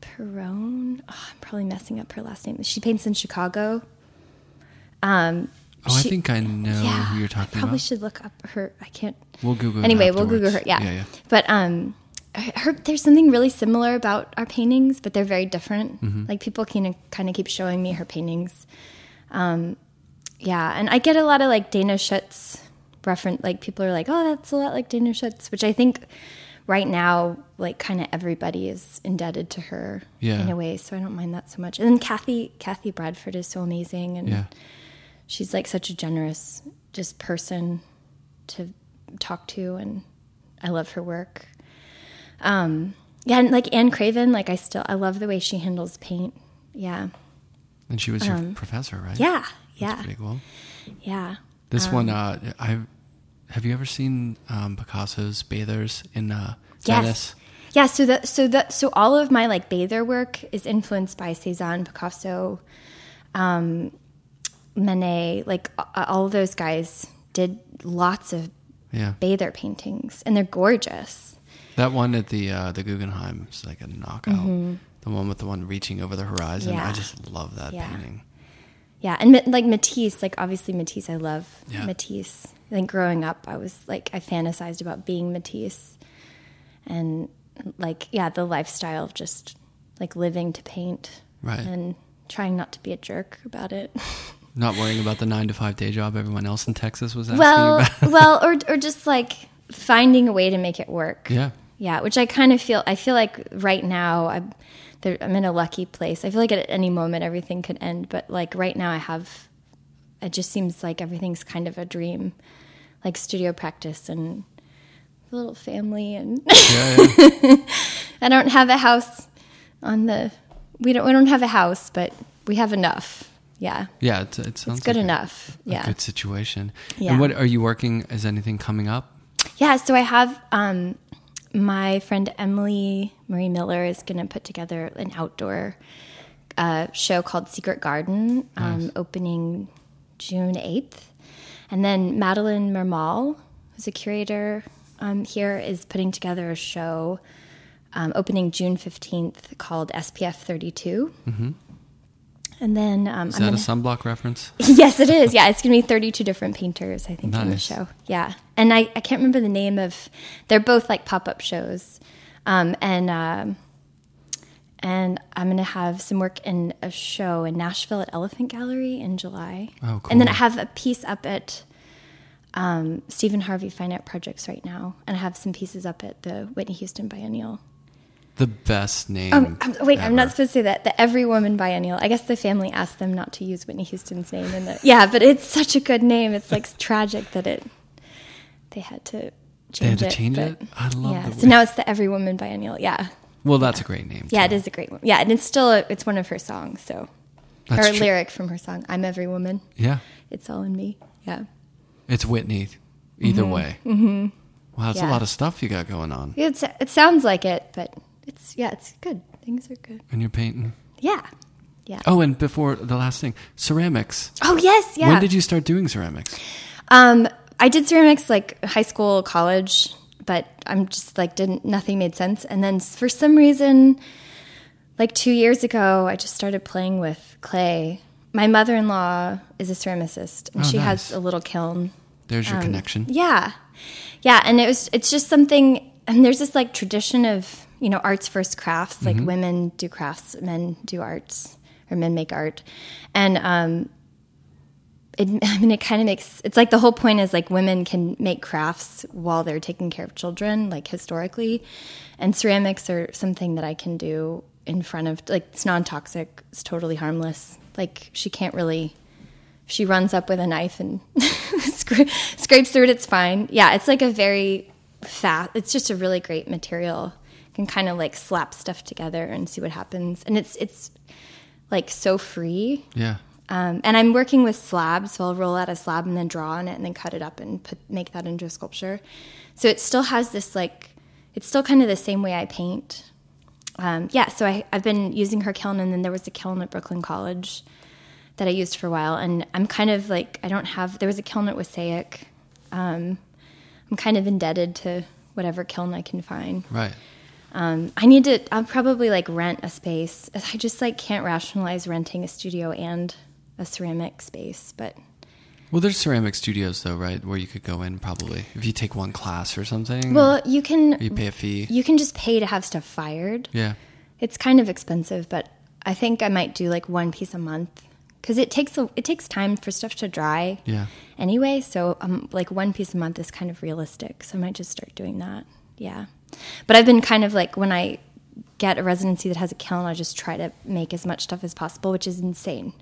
Perrone. Oh, I'm probably messing up her last name. She paints in Chicago. Um Oh, I think I know yeah, who you're I talking probably about. should look up her. I can't. We'll Google Anyway, we'll Google her. Yeah. Yeah, yeah. But um, her, there's something really similar about our paintings, but they're very different. Mm-hmm. Like people can kind of keep showing me her paintings. Um, yeah, and I get a lot of like Dana Schutz reference. Like people are like, "Oh, that's a lot like Dana Schutz," which I think right now, like kind of everybody is indebted to her Yeah. in a way. So I don't mind that so much. And then Kathy, Kathy Bradford is so amazing, and Yeah. She's like such a generous just person to talk to and I love her work. Um yeah, and like Ann Craven, like I still I love the way she handles paint. Yeah. And she was your professor, right? Um, Yeah. That's Yeah. pretty cool. Yeah. This Um, one, uh, I have you ever seen um, Picasso's Bathers in uh, Yes. Yeah, so the so the so all of my like bather work is influenced by Cezanne, Picasso, um, Manet, like all those guys did lots of Yeah, bather paintings and they're gorgeous. that one at the uh, the Guggenheim is like a knockout. The one with the one reaching over the horizon. I Mm-hmm. Just love that Yeah. painting. Yeah, and like Matisse, like obviously Matisse, I love Yeah. Matisse. I think growing up, I was like I fantasized about being Matisse, and like yeah, the lifestyle of just like living to paint, Right. and trying not to be a jerk about it. [LAUGHS] Not worrying about the nine to five day job everyone else in Texas was asking well, about. well, or [LAUGHS] or just like finding a way to make it work. Yeah. yeah. Which I kind of feel. I feel like right now I'm there, I'm in a lucky place. I feel like at any moment everything could end, but like right now I have. It just seems like everything's kind of a dream, like studio practice and a little family, and Yeah, yeah. [LAUGHS] I don't have a house on the. We don't. We don't have a house, but we have enough. Yeah, yeah it, it sounds it's good like enough. a Yeah. good situation. Yeah. And what are you working? Is anything coming up? Yeah, so I have um, my friend Emily Marie Miller is going to put together an outdoor uh, show called Secret Garden, um, Nice. opening June 8th. And then Madeleine Mermall, who's a curator um, here, is putting together a show um, opening June 15th called SPF 32. Mm-hmm. And then um, Is I'm that gonna- a sunblock reference? [LAUGHS] yes, it is. Yeah, it's going to be 32 different painters, I think, in the show. Yeah. And I, I can't remember the name of, they're both like pop up shows. Um, and, um, and I'm going to have some work in a show in Nashville at Elephant Gallery in July. Oh, And then I have a piece up at um, Steven Harvey Fine Art Projects right now. And I have some pieces up at the Whitney Houston Biennial. The best name. Oh, I'm, wait, I'm not supposed to say that. The Every Woman Biennial. I guess the family asked them not to use Whitney Houston's name in the. [LAUGHS] Yeah, but it's such a good name. It's like tragic that it. They had to They had change to it. change but- it? I love Yeah, so now it's the Every Woman Biennial. Yeah, Well, that's a great name. yeah, too. it is a great one. Yeah, and it's still a, it's one of her songs. So That's her true. lyric from her song "I'm Every Woman." Yeah. It's all in me. Yeah, It's Whitney. Either mm-hmm. way. Mm-hmm. Wow, that's a lot of stuff you got going on. it's it sounds like it, but it's yeah, it's good. Things are good. And you're painting. Yeah, yeah. Oh, and before the last thing, ceramics. Oh yes, yeah. When did you start doing ceramics? Um, I did ceramics like high school, college, but I'm just like didn't nothing made sense. And then for some reason, like two years ago, I just started playing with clay. My mother-in-law is a ceramicist, and Oh, she nice. has a little kiln. There's your Um, connection. Yeah, yeah, and it was it's just something. And there's this like tradition of you know arts first crafts. Like women do crafts, men do arts, or men make art, and um, it, [LAUGHS] I mean, it kind of makes it's like the whole point is like women can make crafts while they're taking care of children, like historically, and ceramics are something that I can do in front of like it's non-toxic, it's totally harmless. Like she can't really, she runs up with a knife and [LAUGHS] scrapes through it, it's fine. Yeah, it's like a very fast. It's just a really great material. Can kind of like slap stuff together and see what happens, and it's it's like so free. Yeah. Um, and I'm working with slabs, so I'll roll out a slab and then draw on it and then cut it up and put, make that into a sculpture. So it still has this like, it's still kind of the same way I paint. Um, yeah, so I, I've been using her kiln, and then there was a kiln at Brooklyn College that I used for a while. And I'm kind of like, I don't have, there was a kiln at Wassaic. Um, I'm kind of indebted to whatever kiln I can find. Right. Um, I need to. I'll probably like rent a space. I just like can't rationalize renting a studio and a ceramic space. But Well, there's ceramic studios though, right, where you could go in probably if you take one class or something. well, you can you pay a fee. you can just pay to have stuff fired. yeah. It's kind of expensive, but I think I might do like one piece a month because it takes a, it takes time for stuff to dry. Yeah. Anyway, so um, like one piece a month is kind of realistic. So I might just start doing that. Yeah, but I've been kind of like when I get a residency that has a kiln, I just try to make as much stuff as possible, which is insane.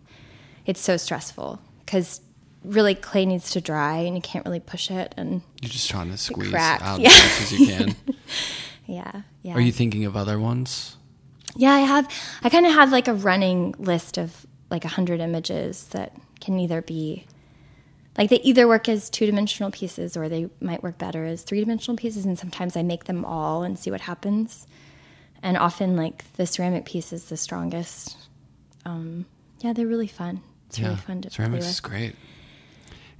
It's so stressful because really clay needs to dry and you can't really push it. And You're just trying to squeeze cracks, out yeah. as much as you can. [LAUGHS] yeah, yeah. Are you thinking of other ones? Yeah, I have. I kind of have like a running list of like a hundred images that can either be like they either work as two dimensional pieces or they might work better as three dimensional pieces. And sometimes I make them all and see what happens. And often, like the ceramic piece is the strongest. Um, yeah, they're really fun. It's really fun to ceramics play is great.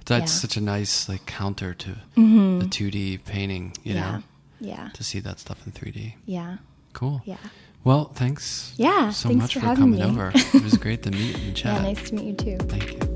That's Yeah. such a nice like counter to the 2D painting, you yeah, know, yeah, to see that stuff in 3D. yeah, Cool. yeah. Well, thanks. Yeah, so thanks much for for, coming me. over. It was great to meet you and [LAUGHS] Yeah, chat. nice to meet you too. Thank you.